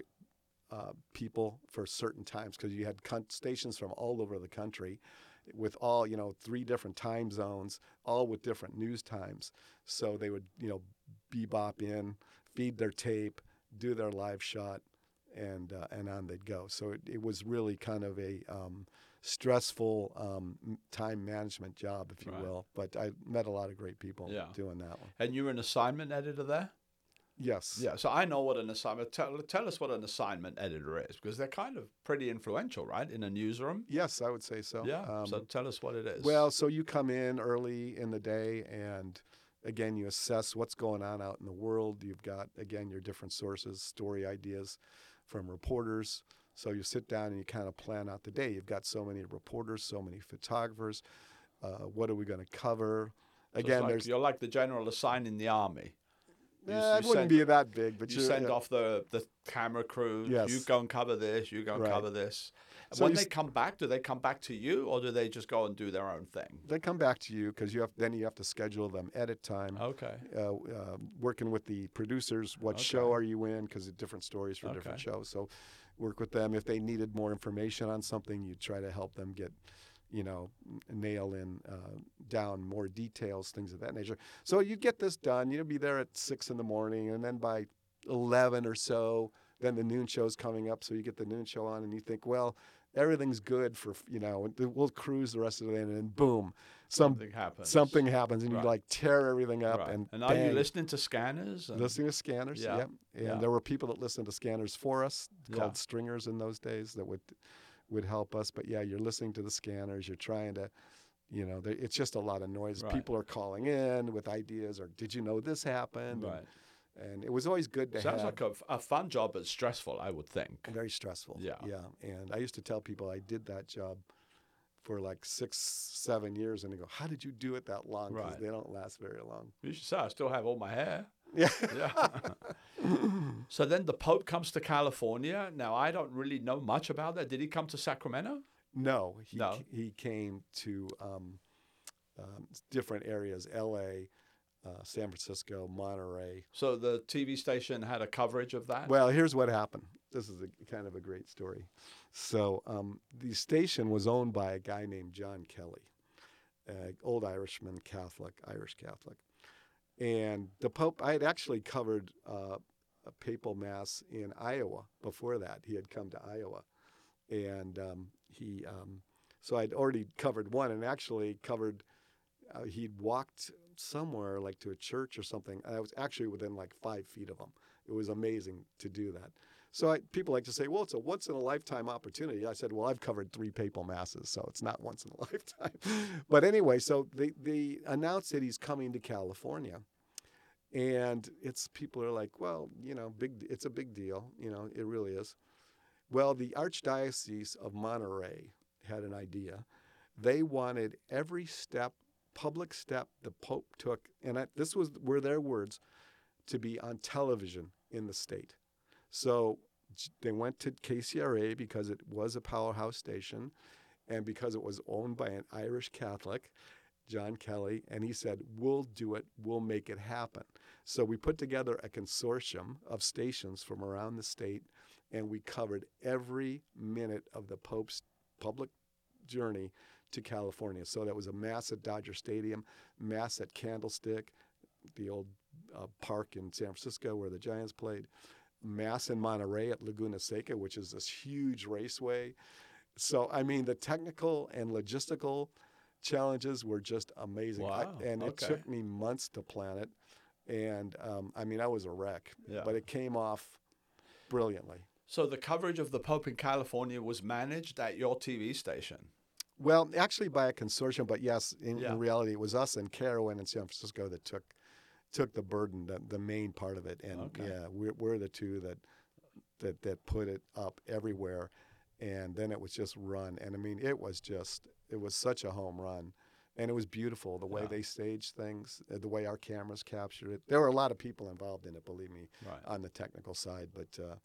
uh, people for certain times because you had con- stations from all over the country with all you know three different time zones all with different news times so they would you know bebop in feed their tape do their live shot and uh, and on they'd go so it, it was really kind of a um, stressful um, time management job if you Right. will but i met a lot of great people Yeah. doing that one And you were an assignment editor there? Yes Yeah. So I know what an assignment. Tell, tell us what an assignment editor is, because they're kind of pretty influential, right, in a newsroom. yes i would say so Yeah. Um, so tell us what it is. Well, so you come in early in the day and again you assess what's going on out in the world. You've got again your different sources, story ideas from reporters. So you sit down and you kind of plan out the day. You've got so many reporters, so many photographers. Uh, what are we going to cover? So Again, like- there's you're like the general assigned in the army. You, Eh, you it wouldn't send, be that big, but you send yeah. off the, the camera crew. Yes. You go and cover this. You go and Right. cover this. So when they come back, do they come back to you, or do they just go and do their own thing? They come back to you because you have then you have to schedule them edit time. Okay. uh, uh, working with the producers. What show are you in? Because different stories for different shows. So work with them. If they needed more information on something, you try to help them get, you know, nail in uh, down more details, things of that nature. So you'd get this done. You'll be there at six in the morning, and then by eleven or so, then the noon show's coming up. So you get the noon show on, and you think, well. Everything's good for you know. We'll cruise the rest of the day, and then boom, some Something happens. something happens, and Right. you like tear everything up, Right. and And, are you listening to scanners? And, Listening to scanners, Yeah, yep. And yeah. there were people that listened to scanners for us, called Yeah. stringers in those days, that would would help us. But yeah, you're listening to the scanners. You're trying to, you know, it's just a lot of noise. Right. People are calling in with ideas, or did you know this happened? And- Right. And, it was always good to Sounds have. like a, a fun job, but stressful, I would think. very stressful. Yeah. yeah. And I used to tell people I did that job for like six, seven years, and they go, "How did you do it that long?" Because Right. they don't last very long. You should say I still have all my hair. Yeah. Yeah. (laughs) so then the Pope comes to California. Now I don't really know much about that. Did he come to Sacramento? No, he No. he came to um, um, different areas: L.A., uh, San Francisco, Monterey. So the TV station had a coverage of that. Well, here's what happened. This is a kind of a great story. So um, the station was owned by a guy named John Kelly, an old Irishman, Catholic, Irish Catholic, and the Pope. I had actually covered uh, a papal mass in Iowa before that. He had come to Iowa, and um, he. Um, so I'd already covered one, and actually covered. Uh, he'd walked somewhere like to a church or something. I was actually within like five feet of him It was amazing to do that. So I, people like to say, well, it's a once in a lifetime opportunity. I said, well, I've covered three papal masses, so it's not once in a (laughs) lifetime. but anyway, so they, they announced that he's coming to California. And it's people are like, well, you know, big. It's a big deal. You know, it really is. Well, the Archdiocese of Monterey had an idea. They wanted every step, public step the Pope took, and I, this was were their words, to be on television in the state. So they went to KCRA because it was a powerhouse station, and because it was owned by an Irish Catholic, John Kelly, and he said, We'll do it, we'll make it happen. So we put together a consortium of stations from around the state, and we covered every minute of the Pope's public journey to California. So that was a mass at Dodger Stadium, mass at Candlestick, the old uh, park in San Francisco where the Giants played, mass in Monterey at Laguna Seca, which is this huge raceway. So, I mean, the technical and logistical challenges were just amazing. Wow. I, and it took me months to plan it. And um, I mean, I was a wreck, Yeah. but it came off brilliantly. So the coverage of the Pope in California was managed at your TV station. Well, actually by a consortium, but yes, in, Yeah. in reality, it was us and KRON in San Francisco that took took the burden, the, the main part of it, and Okay. yeah, we're, we're the two that that that put it up everywhere, and then it was just run, and I mean, it was just it was such a home run, and it was beautiful the way Yeah. they staged things, uh, the way our cameras captured it. There were a lot of people involved in it, believe me, Right. on the technical side, but uh,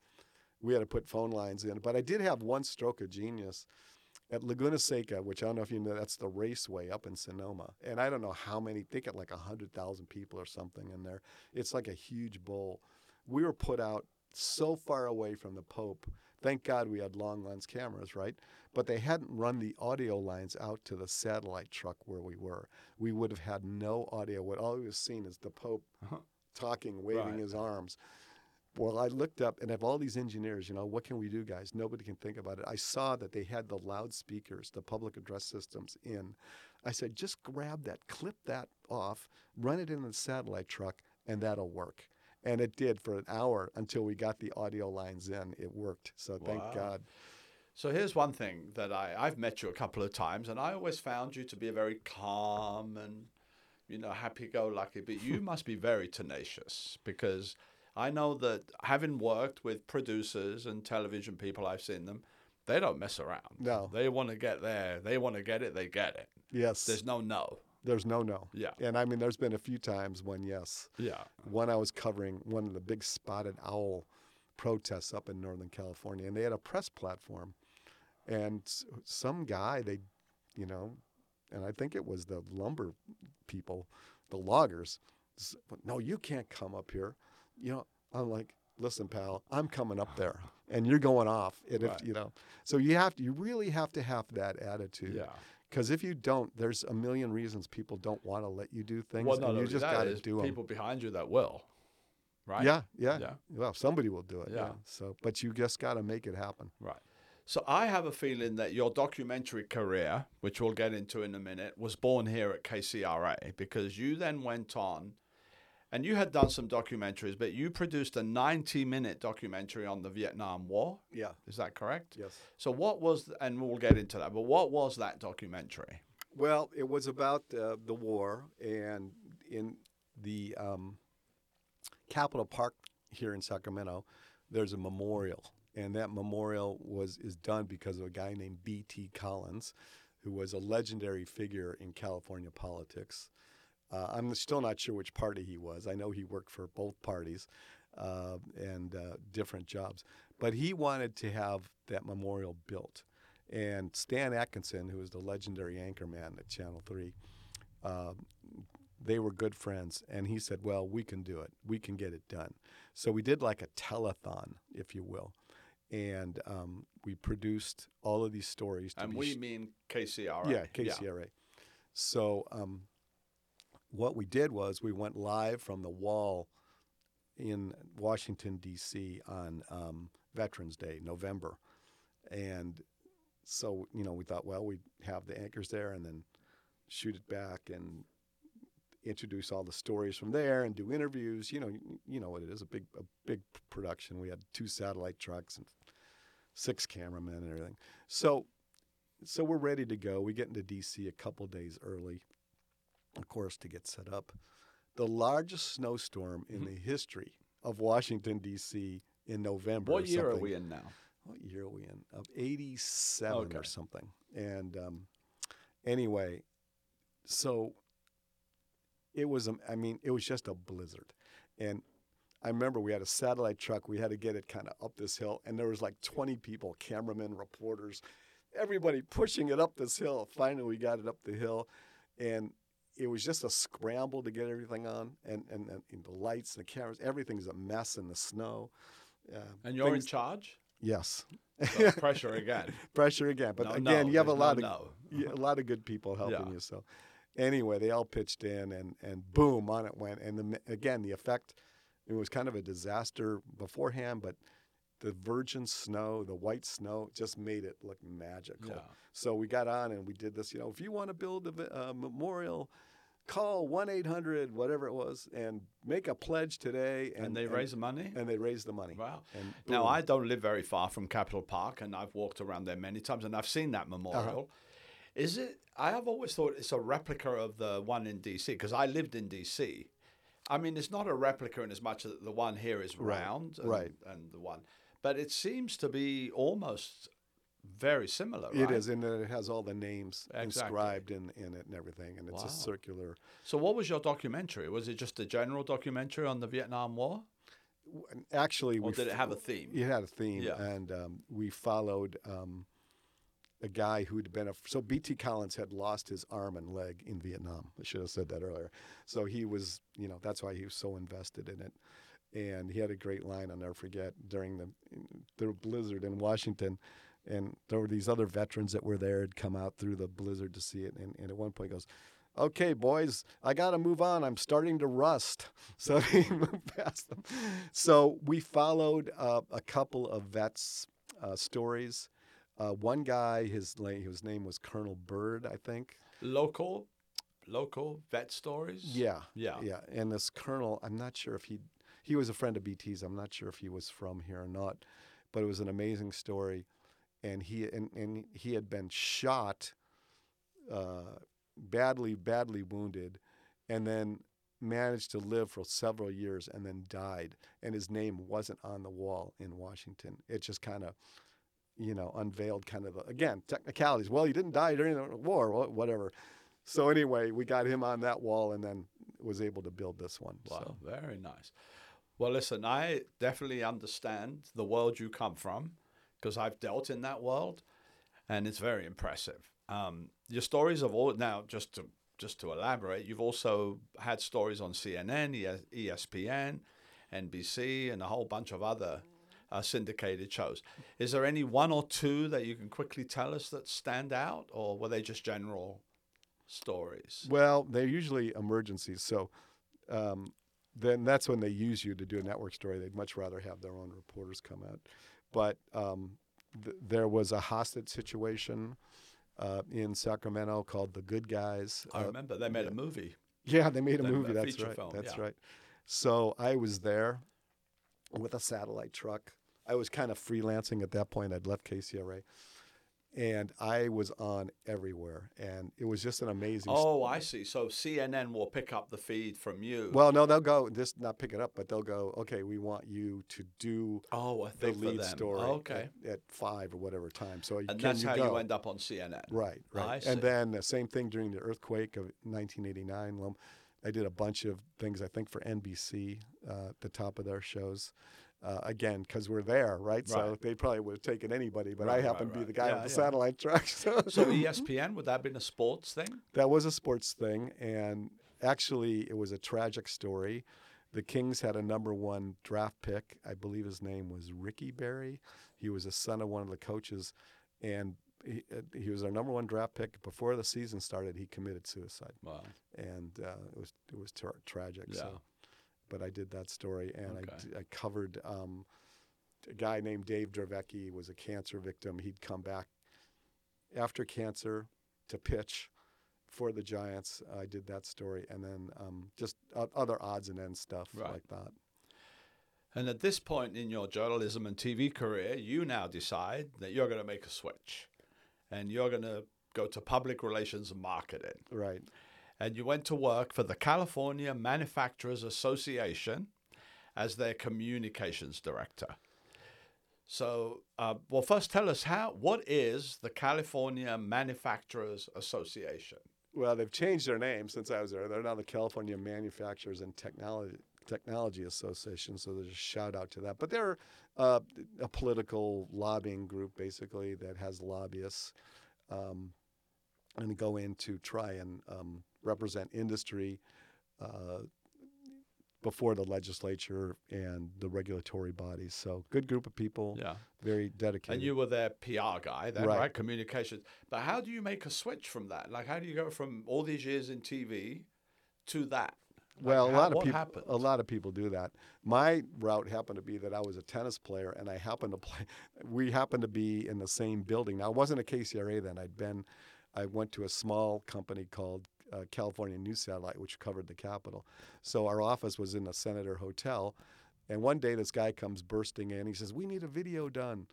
we had to put phone lines in. But I did have one stroke of genius at Laguna Seca, which I don't know if you know, that's the raceway up in Sonoma. And I don't know how many, they get like 100,000 people or something in there. It's like a huge bowl. We were put out so far away from the Pope. Thank God we had long lens cameras, right? But they hadn't run the audio lines out to the satellite truck where we were. We would have had no audio. What all we was seeing is the Pope Uh-huh. talking, waving Right. his arms. Well, I looked up and of all these engineers, you know, what can we do, guys? Nobody can think about it. I saw that they had the loudspeakers, the public address systems in. I said, just grab that, clip that off, run it in the satellite truck, and that'll work. And it did for an hour until we got the audio lines in. It worked. So thank Wow. God. So here's one thing that I, I've met you a couple of times, and I always found you to be a very calm and, you know, happy-go-lucky. But you must be very tenacious because I know that having worked with producers and television people, I've seen them. They don't mess around. No. They want to get there. They want to get it. They get it. Yes. There's no no. There's no no. Yeah. And I mean, there's been a few times when, yes, Yeah. one I was covering one of the big spotted owl protests up in Northern California, and they had a press platform, and some guy they, you know, and I think it was the lumber people, the loggers. No, you can't come up here. You know, I'm like, listen, pal, I'm coming up there, and you're going off. And if you know, so you have to, you really have to have that attitude. Yeah. Because if you don't, there's a million reasons people don't want to let you do things, Well, not and you just got to do them. people behind you that will. Right. Yeah, yeah, Yeah. Well, somebody will do it. Yeah. Yeah. So, but you just got to make it happen. Right. So I have a feeling that your documentary career, which we'll get into in a minute, was born here at KCRA because you then went on and you had done some documentaries, but you produced a 90 minute documentary on the Vietnam War. Yeah. Is that correct? Yes. So what was, and we'll get into that, but what was that documentary? Well, it was about uh, the war, and in the um, Capitol Park here in Sacramento, there's a memorial, and that memorial was is done because of a guy named B.T. Collins, who was a legendary figure in California politics. Uh, I'm still not sure which party he was. I know he worked for both parties uh, and uh, different jobs, but he wanted to have that memorial built. And Stan Atkinson, who was the legendary anchorman at Channel 3, uh, they were good friends. And he said, Well, we can do it. We can get it done. So we did like a telethon, if you will. And um, we produced all of these stories. To And we sh- mean KCRA. yeah, KCRA. So um, what we did was we went live from the wall in Washington D.C. on um, Veterans Day, November, and so you know we thought, well, we would have the anchors there and then shoot it back, and introduce all the stories from there and do interviews. You know, you, know what it is a big a big production. We had two satellite trucks and six cameramen and everything. So so we're ready to go. We get into DC a couple days early, course, to get set up. The largest snowstorm in the history of Washington D.C. in November. What year are we in now? What year are we in? Of 87 Okay. or something. And um, anyway, so it was, um, I mean, it was just a blizzard. And I remember we had a satellite truck. We had to get it kind of up this hill. And there was like 20 people, cameramen, reporters, everybody pushing it up this hill. Finally, we got it up the hill. And it was just a scramble to get everything on. And, and, and the lights, and the cameras, everything's a mess in the snow. Uh, And you're in charge? Yes. So pressure again. (laughs) pressure again. But No, again, no, you have a lot no of a lot of good people (laughs) helping Yeah. you. So anyway, they all pitched in, and and boom, on it went. And the, again, the effect it was kind of a disaster beforehand, but the virgin snow, the white snow, just made it look magical. Yeah. So we got on and we did this. You know, if you want to build a, a memorial. Call one eight hundred whatever it was and make a pledge today. And, And they raise the money? and they raise the money. Wow. And Now. I don't live very far from Capitol Park, and I've walked around there many times, and I've seen that memorial. Uh-huh. Is it? I have always thought it's a replica of the one in DC because I lived in DC. I mean, it's not a replica in as much as the one here is Right, round, and, right. and the one, but it seems to be almost very similar. It right? is, and it has all the names Exactly. inscribed in, in it and everything, and it's Wow. a circular. So, what was your documentary? Was it just a general documentary on the Vietnam War, Actually, or we did it have a theme? It had a theme, Yeah. and um, we followed um, a guy who'd been a. So B.T. Collins had lost his arm and leg in Vietnam. I should have said that earlier. So he was, you know, that's why he was so invested in it. And he had a great line I'll never forget during the the blizzard in Washington. And there were these other veterans that were there had come out through the blizzard to see it. And, and at one point he goes, okay, boys, I got to move on. I'm starting to rust. (laughs) So he (laughs) moved past them. So we followed uh, a couple of vets' uh, stories. Uh, one guy, his, his name was Colonel Bird, I think. Local, local vet stories. Yeah. Yeah. Yeah. And this colonel, I'm not sure if he, he was a friend of BT's. I'm not sure if he was from here or not, but it was an amazing story. And he, and, and he had been shot, uh, badly, badly wounded, and then managed to live for several years and then died. And his name wasn't on the wall in Washington. It just kind of, you know, unveiled kind of, the, again, technicalities. Well, he didn't die during the war, wha- whatever. So anyway, we got him on that wall and then was able to build this one. Wow, So very nice. Well, listen, I definitely understand the world you come from because I've dealt in that world, and it's very impressive. Um, your stories of all now, just to just to elaborate, you've also had stories on CNN, ESPN, NBC, and a whole bunch of other uh, syndicated shows. Is there any one or two that you can quickly tell us that stand out, or were they just general stories? well, they're usually emergencies. So um, then that's when they use you to do a network story. They'd much rather have their own reporters come out. But um, th- there was a hostage situation uh, in Sacramento called The Good Guys. I Uh, remember they made a movie. Yeah, they made a Them, movie. uh, That's right. film, That's yeah. right. So I was there with a satellite truck. I was kind of freelancing at that point. I'd left KCRA, and I was on everywhere, and it was just an amazing. Oh, I see. So CNN will pick up the feed from you. well, no, they'll go just not pick it up, but they'll go. Okay, we want you to do oh, I the lead story Oh, okay. at, at five or whatever time. So And can that's you how go? you end up on CNN. Right, right. And then the same thing during the earthquake of 1989. I did a bunch of things, I think, for NBC uh, at the top of their shows. Uh, again, because we're there, right? So they probably would have taken anybody, but I happen right, to be right. the guy Yeah, with the yeah. satellite truck. (laughs) So, So ESPN would that have been a sports thing? that was a sports thing. And actually, it was a tragic story. The Kings had a number one draft pick. I believe his name was Ricky Berry. He was a son of one of the coaches. And he, uh, he was our number one draft pick. Before the season started, he committed suicide. Wow. and uh, it was it was tra- tragic. Yeah. So, but I did that story, and I Okay. I I, covered um, a guy named Dave Dravecky was a cancer victim. He'd come back after cancer to pitch, for the Giants. I did that story, and then um, just other odds and ends stuff Right. like that. And at this point in your journalism and TV career, you now decide that you're going to make a switch and you're going to go to public relations and marketing. Right. And you went to work for the California Manufacturers Association as their communications director. So, uh, well, first tell us how, what is the California Manufacturers Association? Well, they've changed their name since I was there. They're now the California Manufacturers and Technology Technology Association. So there's a shout out to that. But they're uh, a political lobbying group, basically, that has lobbyists um, and go in to try and um, represent industry uh, before the legislature and the regulatory bodies. So good group of people, Yeah. very dedicated. And you were their PR guy, then, right. Right. Communications. But how do you make a switch from that? Like, how do you go from all these years in TV to that? Like, Well, a how- lot of people, a lot of people do that. My route happened to be that I was a tennis player, and I happened to play. (laughs) We happened to be in the same building. Now, it wasn't a KCRA then. I'd been, I went to a small company called uh, California News Satellite, which covered the Capitol. So our office was in the Senator Hotel, and one day this guy comes bursting in. He says, "We need a video done."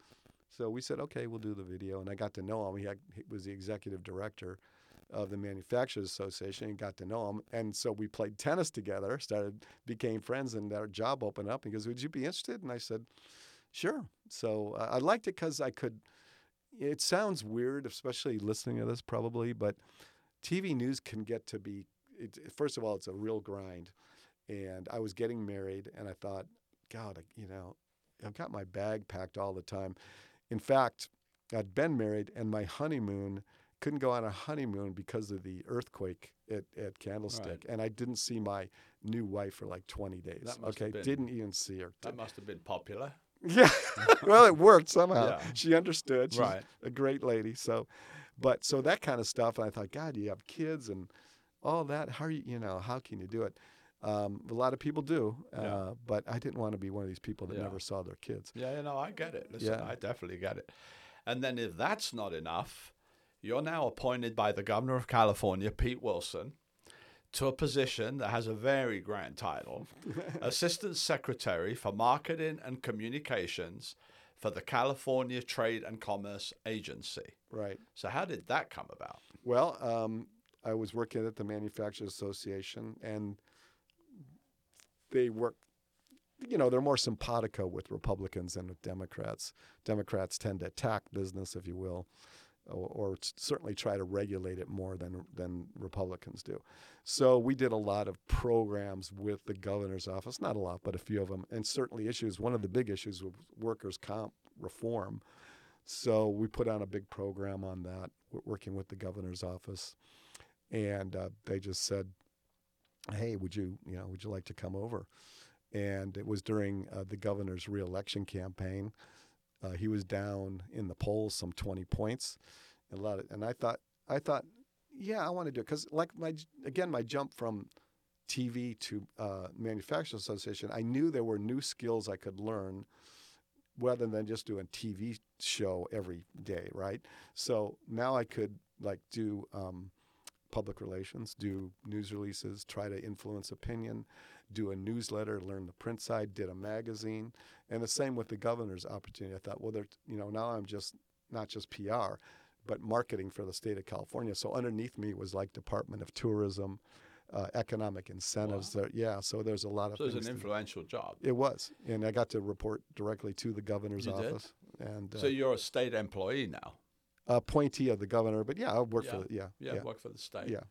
So we said, "Okay, we'll do the video." And I got to know him. He, had, he was the executive director of the Manufacturers Association and got to know him. And so we played tennis together, started, became friends, and our job opened up. He goes, Would you be interested? And I said, Sure. So uh, I liked it because I could. It sounds weird, especially listening to this probably, but TV news can get to be, it, first of all, it's a real grind. And I was getting married, and I thought, God, I- you know, I've got my bag packed all the time. In fact, I'd been married, and my honeymoon couldn't go on a honeymoon because of the earthquake at, at Candlestick, and I didn't see my new wife for like 20 days. That must have okay, been- didn't even see her. that must have been popular. Yeah, (laughs) well, it worked somehow. Yeah. She understood. She's Right. a great lady. So, but so that kind of stuff, and I thought, God, you have kids and all that. How are you? You know, how can you do it? Um, a lot of people do, uh, Yeah. but I didn't want to be one of these people that Yeah. never saw their kids. Yeah, you know, I get it. Listen, Yeah. I definitely get it. And then if that's not enough, you're now appointed by the governor of California, Pete Wilson, to a position that has a very grand title (laughs) Assistant Secretary for Marketing and Communications for the California Trade and Commerce Agency. Right. So, how did that come about? Well, um, I was working at the Manufacturers Association, and they work. You know, they're more simpatico with Republicans than with Democrats. Democrats tend to attack business, if you will, or, or certainly try to regulate it more than than Republicans do. So we did a lot of programs with the governor's office, not a lot, but a few of them, and certainly issues. One of the big issues was workers' comp reform. So we put on a big program on that, working with the governor's office, and uh, they just said, "Hey, would you, you know, would you like to come over?" And it was during uh, the governor's reelection campaign. Uh, he was down in the polls some 20 points, and a lot of, and I thought, I thought, yeah, I want to do it. Because, like my, again, my jump from TV to uh, Association, I knew there were new skills I could learn rather than just doing TV show every day, right? So now I could like do um, public relations, do news releases, try to influence opinion, do a newsletter, learn the print side, did a magazine, and the same with the governor's opportunity. I thought, well, there, you know, now I'm just not just PR, but marketing for the state of California. So underneath me was like Department of Tourism, uh, economic incentives. There, yeah, so there's a lot of So, it was an to- influential job. it was, and I got to report directly to the governor's You did? office and uh, So, you're a state employee now. appointee of the governor. But yeah, I work for Yeah. the, yeah, Yeah, yeah, work for the state. yeah.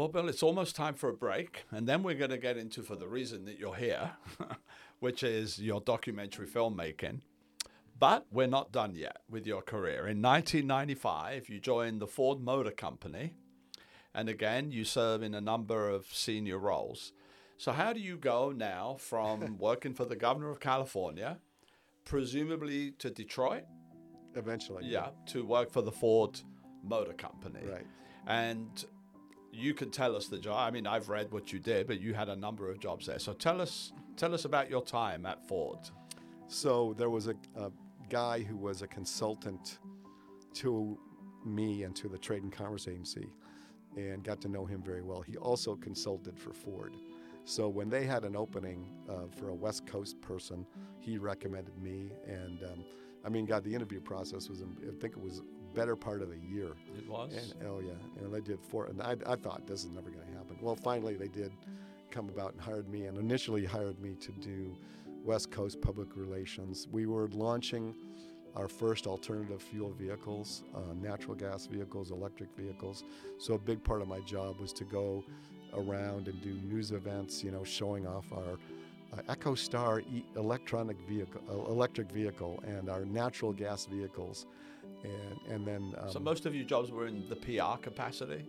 Well, Bill, it's almost time for a break, and then we're going to get into for the reason that you're here, (laughs) which is your documentary filmmaking. But we're not done yet with your career. In 1995, you joined the Ford Motor Company, and again, you serve in a number of senior roles. So, how do you go now from (laughs) working for the governor of California, presumably to Detroit, Eventually, yeah, to work for the Ford Motor Company? right. And you can tell us the job. I mean, I've read what you did, but you had a number of jobs there. So tell us, tell us about your time at Ford. So there was a, a guy who was a consultant to me and to the Trade and Commerce Agency and got to know him very well. He also consulted for Ford. So when they had an opening uh, for a West Coast person, he recommended me. And um, I mean, God, the interview process was, I think it was better part of a year. It was. And, oh yeah, and they did four. And I, I thought this is never going to happen. Well, finally they did come about and hired me, and initially hired me to do West Coast public relations. We were launching our first alternative fuel vehicles, uh, natural gas vehicles, electric vehicles. So a big part of my job was to go around and do news events, you know, showing off our uh, Ecostar e- electronic vehicle, uh, electric vehicle, and our natural gas vehicles, and and then. Um, so most of your jobs were in the PR capacity,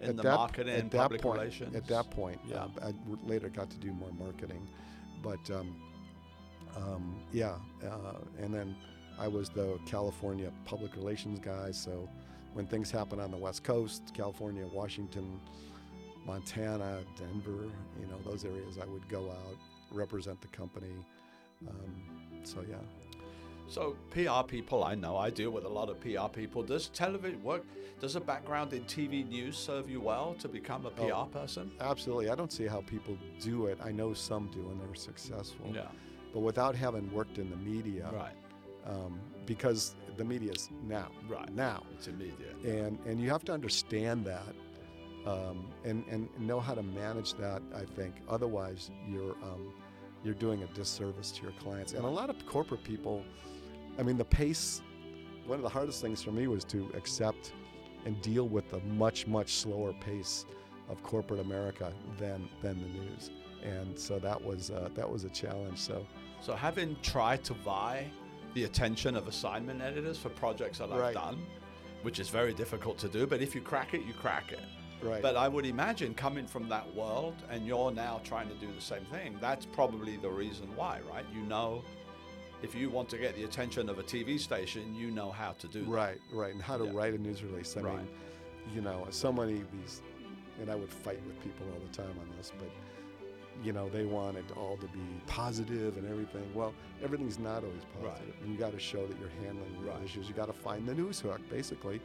in the that, marketing at and that public point, relations. At that point, Yeah. um, I later got to do more marketing, but um, um, yeah, uh, and then I was the California public relations guy. So when things happen on the West Coast, California, Washington, Montana, Denver, you know, those areas, I would go out, represent the company. Um, so yeah. So PR people, I know I deal with a lot of PR people. Does television work? Does a background in TV news serve you well to become a PR Oh. person? Absolutely. I don't see how people do it. I know some do and they're successful. Yeah. But without having worked in the media, Right. um, because the media is now, Right. now, It's immediate. and and you have to understand that, um, and and know how to manage that. I think otherwise you're um, you're doing a disservice to your clients. And a lot of corporate people, I mean, the pace. One of the hardest things for me was to accept and deal with the much much slower pace of corporate America than than the news. And so that was uh, that was a challenge. So So having tried to vie the attention of assignment editors for projects that I've Right. done, which is very difficult to do, but if you crack it, you crack it. right. But I would imagine coming from that world and you're now trying to do the same thing, that's probably the reason why, right? You know, if you want to get the attention of a TV station, you know how to do that. Right, right, and how to Yeah. write a news release. I Right. mean, you know, so many of these, and I would fight with people all the time on this, but you know, they wanted all to be positive and everything. Well, everything's not always positive. And you got to show that you're handling Right. issues. You got to find the news hook, basically,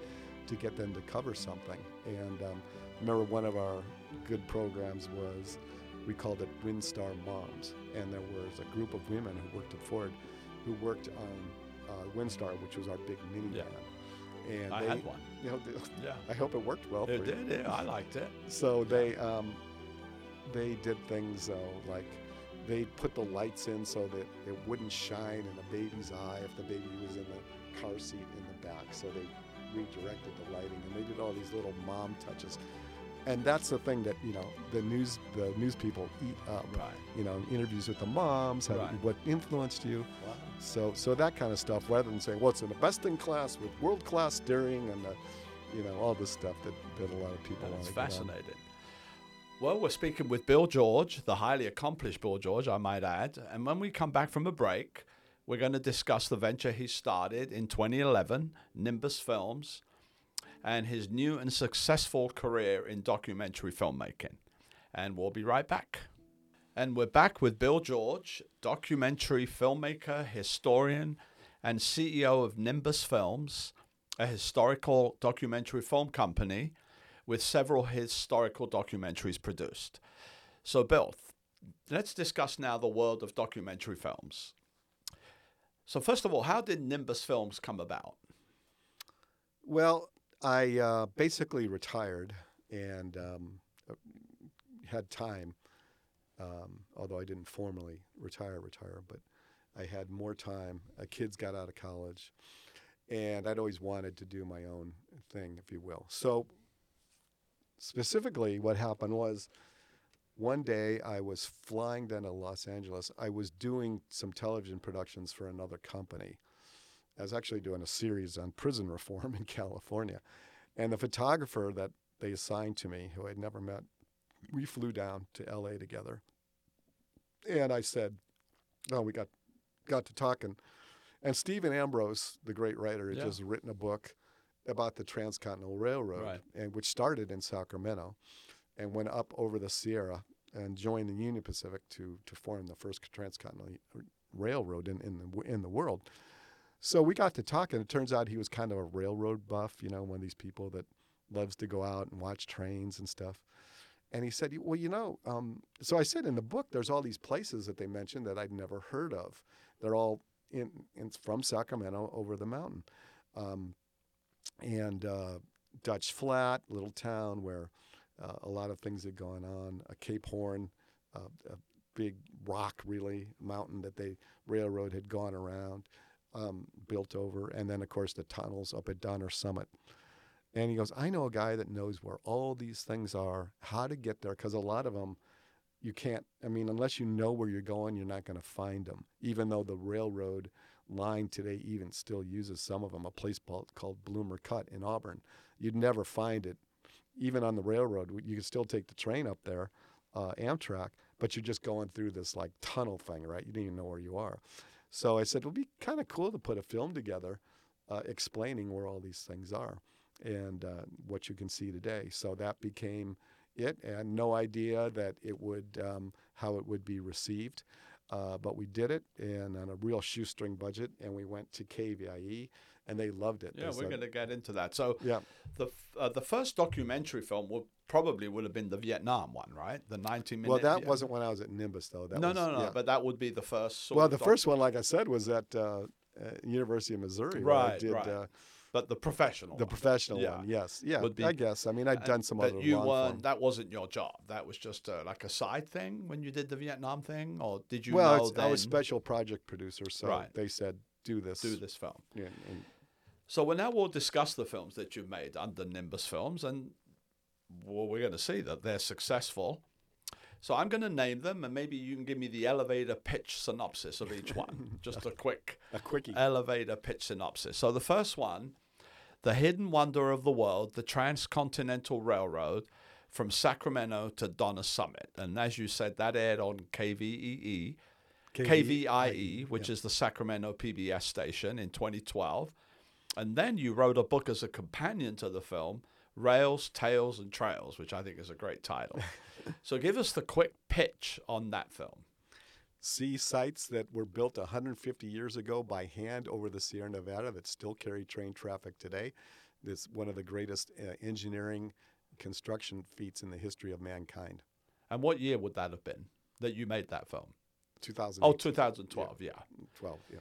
to get them to cover something. And um, remember, one of our good programs was we called it Windstar Moms, and there was a group of women who worked at Ford who worked on uh, Windstar, which was our big minivan. Yeah. And I they, had one. (laughs) you know, th- Yeah. (laughs) I hope it worked well It for you. did. Yeah, I liked it. So they um, they did things though, like they put the lights in so that it wouldn't shine in a baby's eye if the baby was in the car seat in the back. So they redirected the lighting, and they did all these little mom touches. And that's the thing that you know the news the news people eat up. Right. You know, interviews with the moms, how, Right. what influenced you. Wow. So so that kind of stuff, rather than saying, "Well, it's in the best in class with world class steering and the, you know, all this stuff that, that a lot of people want That's to get fascinating. Well, we're speaking with Bill George, the highly accomplished Bill George, I might add. And when we come back from a break, we're going to discuss the venture he started in 2011, Nimbus Films, and his new and successful career in documentary filmmaking. And we'll be right back. And we're back with Bill George, documentary filmmaker, historian, and CEO of Nimbus Films, a historical documentary film company with several historical documentaries produced. So, Bill, let's discuss now the world of documentary films. So, first of all, how did Nimbus Films come about? Well, I uh, basically retired and um, had time, um, although I didn't formally retire, retire, but I had more time. Uh, kids got out of college, and I'd always wanted to do my own thing, if you will. So, specifically, what happened was one day I was flying down to Los Angeles. I was doing some television productions for another company. I was actually doing a series on prison reform in California. And the photographer that they assigned to me, who I'd never met, we flew down to LA together. And I said, Oh, we got got to talking. And Stephen Ambrose, the great writer, had Yeah. just written a book about the Transcontinental Railroad, Right. and which started in Sacramento and went up over the Sierra and joined the Union Pacific to to form the first transcontinental railroad in in the, in the world. So we got to talking. It turns out he was kind of a railroad buff, you know, one of these people that loves to go out and watch trains and stuff. And he said, Well, you know, um, so I said in the book, there's all these places that they mentioned that I'd never heard of. They're all in, in from Sacramento over the mountain. Um, and uh, Dutch Flat, little town where uh, a lot of things had gone on, a Cape Horn, uh, a big rock, really, mountain that the railroad had gone around, um, built over, and then, of course, the tunnels up at Donner Summit. And he goes, I know a guy that knows where all these things are, how to get there, because a lot of them you can't, I mean, unless you know where you're going, you're not going to find them, even though the railroad line today even still uses some of them, a place called Bloomer Cut in Auburn. You'd never find it, even on the railroad. You can still take the train up there, uh, Amtrak, but you're just going through this like tunnel thing, right? You don't even know where you are. So I said, it would be kind of cool to put a film together uh, explaining where all these things are and uh, what you can see today. So that became it, and no idea that it would um, how it would be received. Uh, but we did it and on a real shoestring budget, and we went to KVIE, and they loved it. Yeah, they we're going to get into that. So, yeah, the uh, the first documentary film would probably would have been the Vietnam one, right? The 90 minute. Well, that wasn't when I was at Nimbus, though. That no, was, no, no, yeah. but that would be the first. well, the first one, like I said, was at uh, University of Missouri. Right, did, right. Uh, but the professional, the one. professional Yeah. one, yes, yeah. Would be- I guess. I mean, I'd done some but other. you weren't. form. That wasn't your job. That was just uh, like a side thing when you did the Vietnam thing, or did you well, I was special project producer, so Right. they said do this. do this film? Yeah, and- So well, now we'll discuss the films that you've made under Nimbus Films, and well, we're going to see that they're successful. So I'm going to name them, and maybe you can give me the elevator pitch synopsis of each one. (laughs) Just a quick a quickie. elevator pitch synopsis. So the first one, the hidden wonder of the world, the transcontinental railroad from Sacramento to Donner Summit, and as you said, that aired on KVEE. KVIE, E, which is the Sacramento PBS station in 2012. And then you wrote a book as a companion to the film, Rails, Tales, and Trails, which I think is a great title. (laughs) so give us the quick pitch on that film. see sites that were built 150 years ago by hand over the Sierra Nevada that still carry train traffic today. It's one of the greatest uh, engineering construction feats in the history of mankind. And what year would that have been that you made that film? 2012. Oh, 2012, yeah. 12, yeah.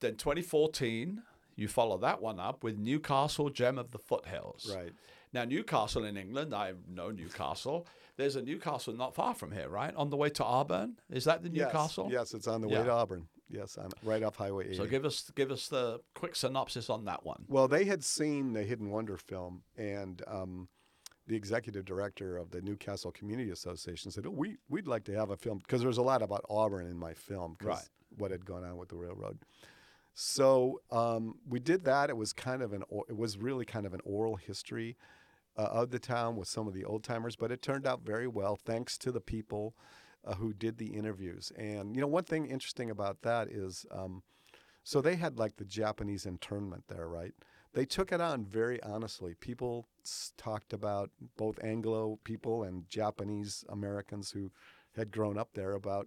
Then 2014, you follow that one up with Newcastle, Gem of the Foothills. Right. Now, Newcastle in England, I know Newcastle. There's a Newcastle not far from here, right? On the way to Auburn. Is that the Newcastle? Yes, it's on the Yeah. way to Auburn. Yes, on, right off Highway 80. So give us give us the quick synopsis on that one. Well, they had seen the Hidden Wonder film, and um, the executive director of the Newcastle Community Association said, "Oh, we we'd like to have a film because there's a lot about Auburn in my film, 'cause Right. What had gone on with the railroad." So um, we did that. It was kind of an it was really kind of an oral history uh, of the town with some of the old timers, but it turned out very well thanks to the people uh, who did the interviews. And you know, one thing interesting about that is. Um, so they had like the Japanese internment there, right? They took it on very honestly. People talked about both Anglo people and Japanese Americans who had grown up there about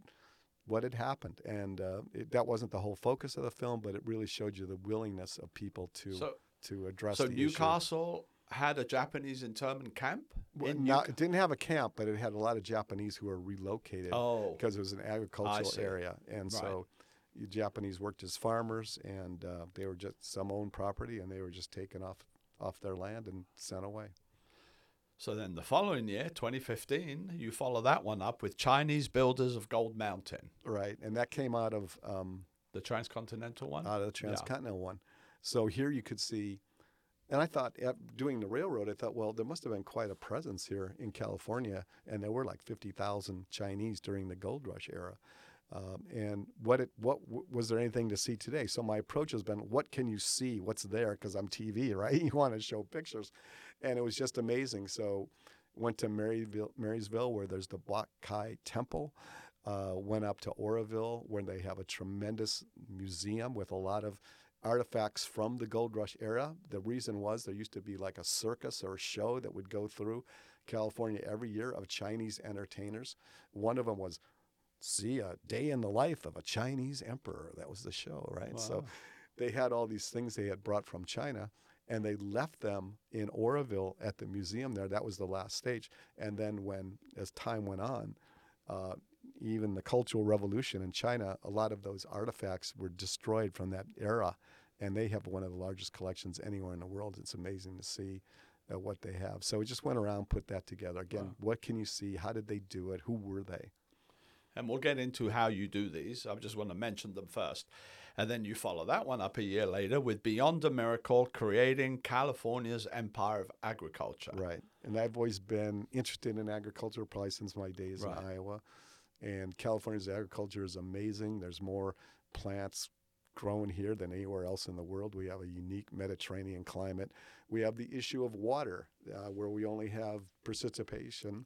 what had happened, and uh, it, that wasn't the whole focus of the film, but it really showed you the willingness of people to So to address so the issue. Newcastle had a Japanese internment camp. Well, in not- it didn't have a camp, but it had a lot of Japanese who were relocated oh, because it was an agricultural area, and Right. so Japanese worked as farmers, and uh, they were just some owned property, and they were just taken off off their land and sent away. So then the following year, 2015, you follow that one up with Chinese builders of Gold Mountain, Right, and that came out of um, the transcontinental one. out of the transcontinental one. So here you could see, and I thought doing the railroad, I thought, well, there must have been quite a presence here in California, and there were like fifty thousand Chinese during the gold rush era. Um, and what it what w- was there anything to see today? So my approach has been, what can you see? What's there? Because I'm TV, right? (laughs) You want to show pictures, and it was just amazing. So went to Maryville, Marysville, where there's the Bok Kai Temple. Uh, went up to Oroville, where they have a tremendous museum with a lot of artifacts from the gold rush era. The reason was there used to be like a circus or a show that would go through California every year of Chinese entertainers. One of them was see a day in the life of a Chinese emperor. That was the show, right? So they had all these things they had brought from China, and they left them in Oroville at the museum there. That was the last stage. And then when, as time went on, uh, even the Cultural Revolution in China, a lot of those artifacts were destroyed from that era, and they have one of the largest collections anywhere in the world. It's amazing to see uh, what they have. So we just went around, put that together. Again, Wow. what can you see? How did they do it? Who were they? And we'll get into how you do these. I just want to mention them first. And then you follow that one up a year later with Beyond a Miracle Creating California's Empire of Agriculture. Right. And I've always been interested in agriculture probably since my days Right. in Iowa. And California's agriculture is amazing. There's more plants grown here than anywhere else in the world. We have a unique Mediterranean climate. We have the issue of water, uh, where we only have precipitation,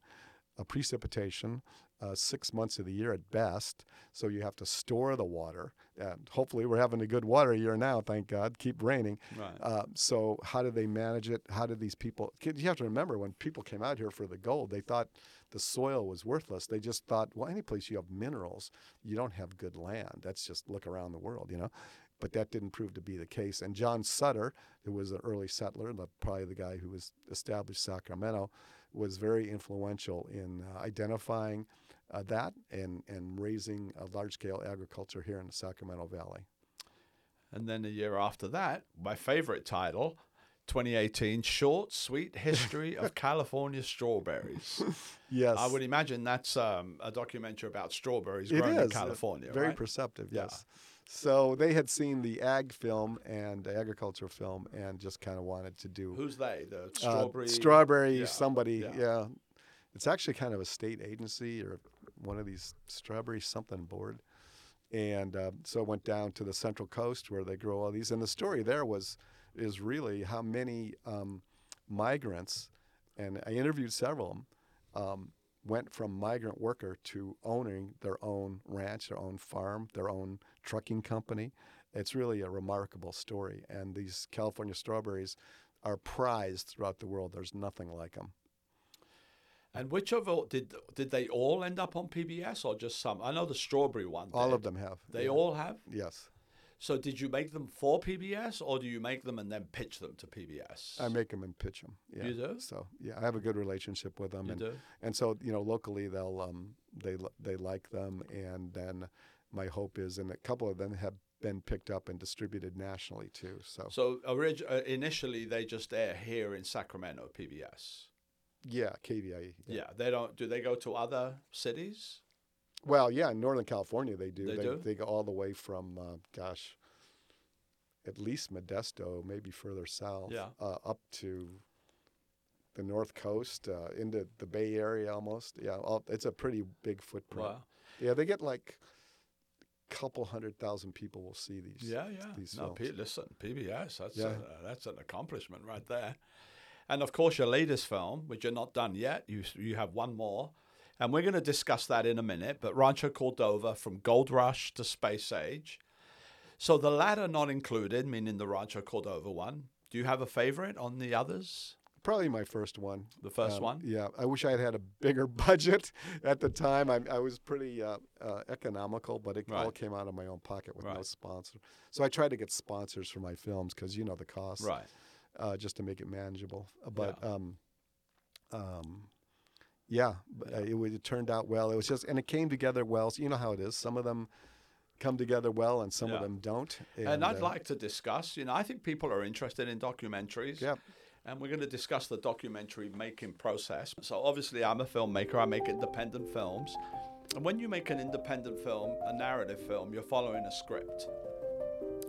uh, precipitation uh, six months of the year at best. So you have to store the water. And hopefully, we're having a good water year now. Thank God. Keep raining. Right. Uh, so how do they manage it? How did these people? You have to remember when people came out here for the gold, they thought the soil was worthless. They just thought, well, any place you have minerals, you don't have good land. That's just look around the world, you know. But that didn't prove to be the case. And John Sutter, who was an early settler, probably the guy who was established Sacramento, was very influential in uh, identifying uh, that and and raising a large scale agriculture here in the Sacramento Valley. And then a year after that, my favorite title, 2018 Short Sweet History of (laughs) California Strawberries. Yes, I would imagine that's um, a documentary about strawberries It grown in is, California. Very right? perceptive, Yeah. So they had seen the ag film and the agriculture film and just kind of wanted to do Who's they? The uh, strawberry. strawberry yeah, somebody, yeah. yeah. It's actually kind of a state agency or one of these strawberry something board. And uh, so went down to the Central Coast where they grow all these. And the story there was is really how many um, migrants, and I interviewed several of them, um, went from migrant worker to owning their own ranch, their own farm, their own trucking company. It's really a remarkable story. And these California strawberries are prized throughout the world. There's nothing like them. And which of all did did they all end up on PBS or just some? I know the strawberry one. All did. of them have. They yeah. all have. Yes. So did you make them for PBS or do you make them and then pitch them to PBS? I make them and pitch them. Yeah. You do? So yeah, I have a good relationship with them, You and do? and so you know locally they'll um they they like them, and then my hope is, and a couple of them have been picked up and distributed nationally too. So, So orig- uh, initially they just air here in Sacramento PBS. yeah, KVIE. Yeah. they don't. Do they go to other cities? Well, yeah, in Northern California they do. They they, do? they go all the way from, uh, gosh, at least Modesto, maybe further south, Yeah. uh, up to the North Coast, uh, into the Bay Area almost. Yeah, all, it's a pretty big footprint. Wow. Yeah, they get like a couple hundred thousand people will see these. Yeah, yeah. these no. P- listen, PBS. That's Yeah. a, that's an accomplishment right there. And of course, your latest film, which you're not done yet. You you have one more, and we're going to discuss that in a minute. But Rancho Cordova, from Gold Rush to Space Age. So the latter not included, meaning the Rancho Cordova one. Do you have a favorite on the others? Probably my first one. The first Um, one. Yeah, I wish I had had a bigger (laughs) budget at the time. I, I was pretty uh, uh, economical, but it all came out of my own pocket with no Right. sponsor. So I tried to get sponsors for my films because you know the cost, Right. uh, just to make it manageable. But um, um, yeah, but, uh, it, it turned out well. It was just, and it came together well. So you know how it is. Some of them come together well, and some Yeah. of them don't. And, I'd uh, like to discuss, you know, I think people are interested in documentaries. Yeah. And we're going to discuss the documentary making process. So, obviously, I'm a filmmaker, I make independent films. And when you make an independent film, a narrative film, you're following a script.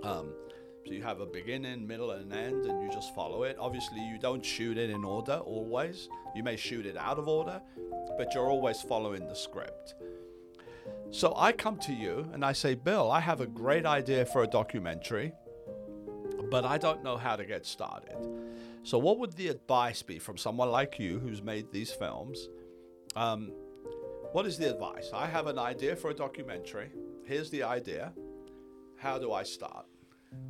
Um, so, you have a beginning, middle, and end, and you just follow it. Obviously, you don't shoot it in order always. You may shoot it out of order, but you're always following the script. So, I come to you and I say, Bill, I have a great idea for a documentary but I don't know how to get started. So, what would the advice be from someone like you who's made these films? Um, what is the advice? I have an idea for a documentary. Here's the idea. How do I start?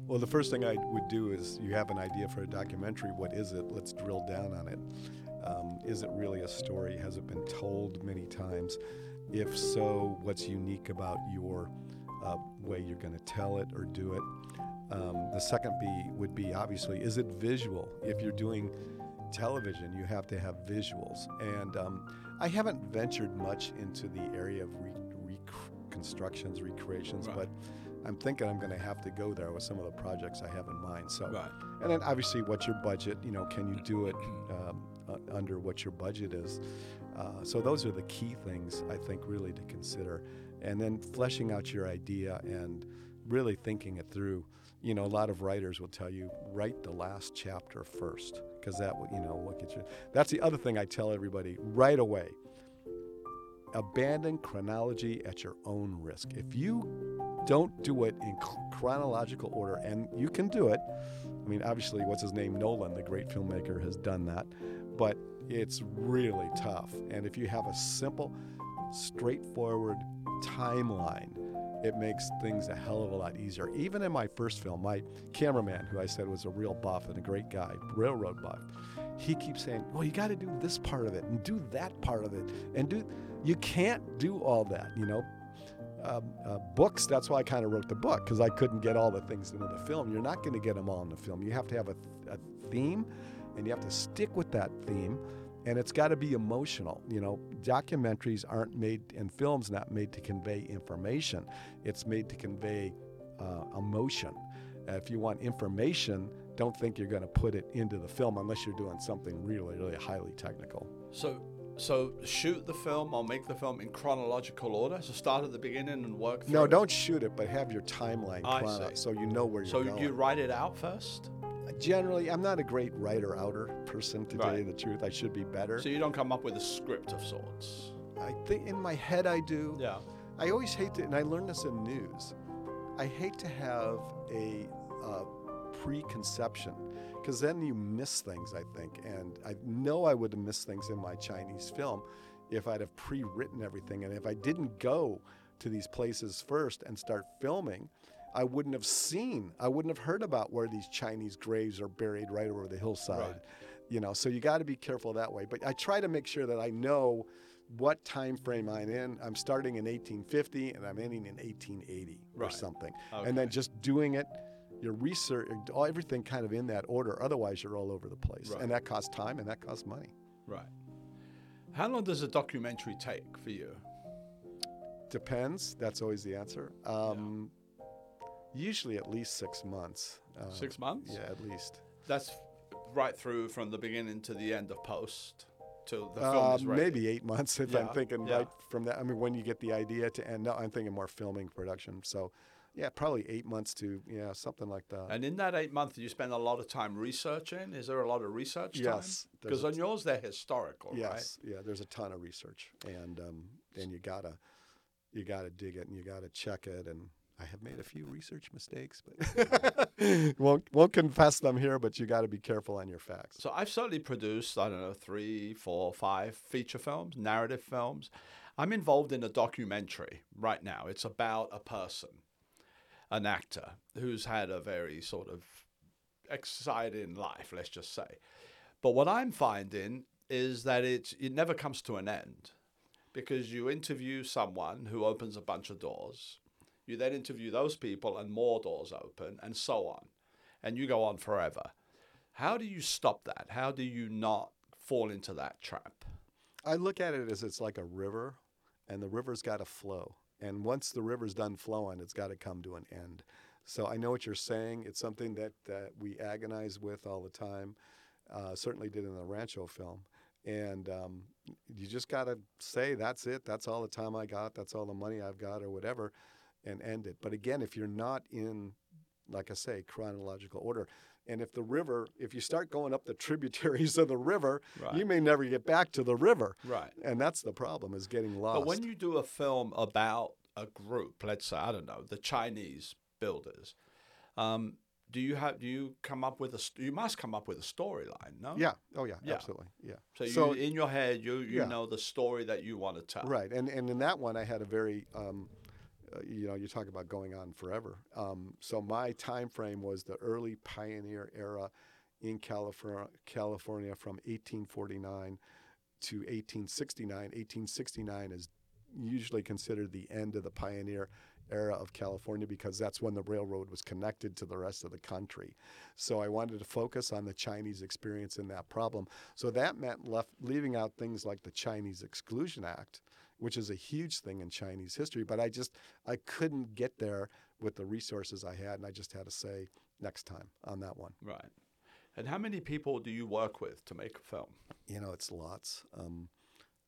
Well, the first thing I would do is you have an idea for a documentary. What is it? Let's drill down on it. Um, is it really a story? Has it been told many times? If so, what's unique about your uh, way you're going to tell it or do it? Um, the second B would be obviously, is it visual? If you're doing television, you have to have visuals. And um, I haven't ventured much into the area of re- reconstructions, recreations, Right. but I'm thinking I'm going to have to go there with some of the projects I have in mind. So, Right. and then obviously, what's your budget? You know, can you do it (clears throat) um, uh, under what your budget is? Uh, so those are the key things I think really to consider, and then fleshing out your idea and really thinking it through. You know, a lot of writers will tell you write the last chapter first because that will, you know, will get you. That's the other thing I tell everybody right away. Abandon chronology at your own risk. If you don't do it in chronological order, and you can do it. I mean, obviously, what's his name? Nolan, the great filmmaker, has done that, but it's really tough. And if you have a simple, straightforward timeline, it makes things a hell of a lot easier. Even in my first film, my cameraman, who I said was a real buff and a great guy, railroad buff, he keeps saying, "Well, you got to do this part of it and do that part of it and do." You can't do all that, you know um, uh, books. That's why I kind of wrote the book because I couldn't get all the things into the film. You're not going to get them all in the film. You have to have a, a theme, and you have to stick with that theme, and it's got to be emotional. You know, documentaries aren't made, and films not made to convey information. It's made to convey uh, emotion. Uh, if you want information, don't think you're going to put it into the film unless you're doing something really, really highly technical. So, so shoot the film or make the film in chronological order. So start at the beginning and work through. No, don't shoot it, but have your timeline I see. so you know where you're So going. you write it out first. Generally, I'm not a great writer outer person to tell you Right. the truth. I should be better. So you don't come up with a script of sorts. I think in my head I do. Yeah. I always hate to, and I learned this in news. I hate to have a uh, preconception because then you miss things. I think, and I know I would have missed things in my Chinese film if I'd have pre-written everything, and if I didn't go to these places first and start filming. I wouldn't have seen, I wouldn't have heard about where these Chinese graves are buried right over the hillside. Right. You know, so you got to be careful that way. But I try to make sure that I know what time frame I'm in. I'm starting in 1850 and I'm ending in 1880 or something. Okay. And then just doing it, your research, all- everything kind of in that order. Otherwise, you're all over the place. Right. And that costs time and that costs money. Right. How long does a documentary take for you? Depends. That's always the answer. Um, Usually at least six months. Uh, Six months. Yeah, at least. That's right through from the beginning to the end of post till the film is ready. maybe eight months if Yeah, I'm thinking yeah. right from that. I mean, when you get the idea to end. No, I'm thinking more filming production. So, yeah, probably eight months to yeah something like that. And in that eight months, you spend a lot of time researching. Is there a lot of research time? Yes, Because on yours, they're historical, yes, yeah. There's a ton of research, and um, and you gotta you gotta dig it and you gotta check it. And I have made a few research mistakes, but (laughs) won't won't confess them here. But you got to be careful on your facts. So I've certainly produced, I don't know, three, four, five feature films, narrative films. I'm involved in a documentary right now. It's about a person, an actor, who's had a very sort of exciting life, let's just say. But what I'm finding is that it, it never comes to an end because you interview someone who opens a bunch of doors. You then interview those people and more doors open and so on. And you go on forever. How do you stop that? How do you not fall into that trap? I look at it as it's like a river, and the river's got to flow. And once the river's done flowing, it's got to come to an end. So I know what you're saying. It's something that, that we agonize with all the time. Uh, certainly did in the Rancho film. And um, you just got to say, that's it. That's all the time I got. That's all the money I've got, or whatever, and end it. But again, if you're not in, like I say, chronological order, and if the river, if you start going up the (laughs) tributaries of the river, Right. you may never get back to the river. Right. And that's the problem is getting lost. But when you do a film about a group, let's say, I don't know, the Chinese builders, um, do you have do you come up with a you must come up with a storyline, no? yeah, oh yeah, Yeah. absolutely, yeah. So, So- you, in your head, you you Yeah. know the story that you want to tell. Right, and and in that one, I had a very, um, you know, you talk about going on forever. Um, so my time frame was the early pioneer era in California, California from 1849 to 1869. 1869 is usually considered the end of the pioneer era of California because that's when the railroad was connected to the rest of the country. So I wanted to focus on the Chinese experience in that problem. So that meant left, leaving out things like the Chinese Exclusion Act, which is a huge thing in Chinese history. But I just I couldn't get there with the resources I had, and I just had to say next time on that one. Right. And how many people do you work with to make a film? You know, it's lots, um,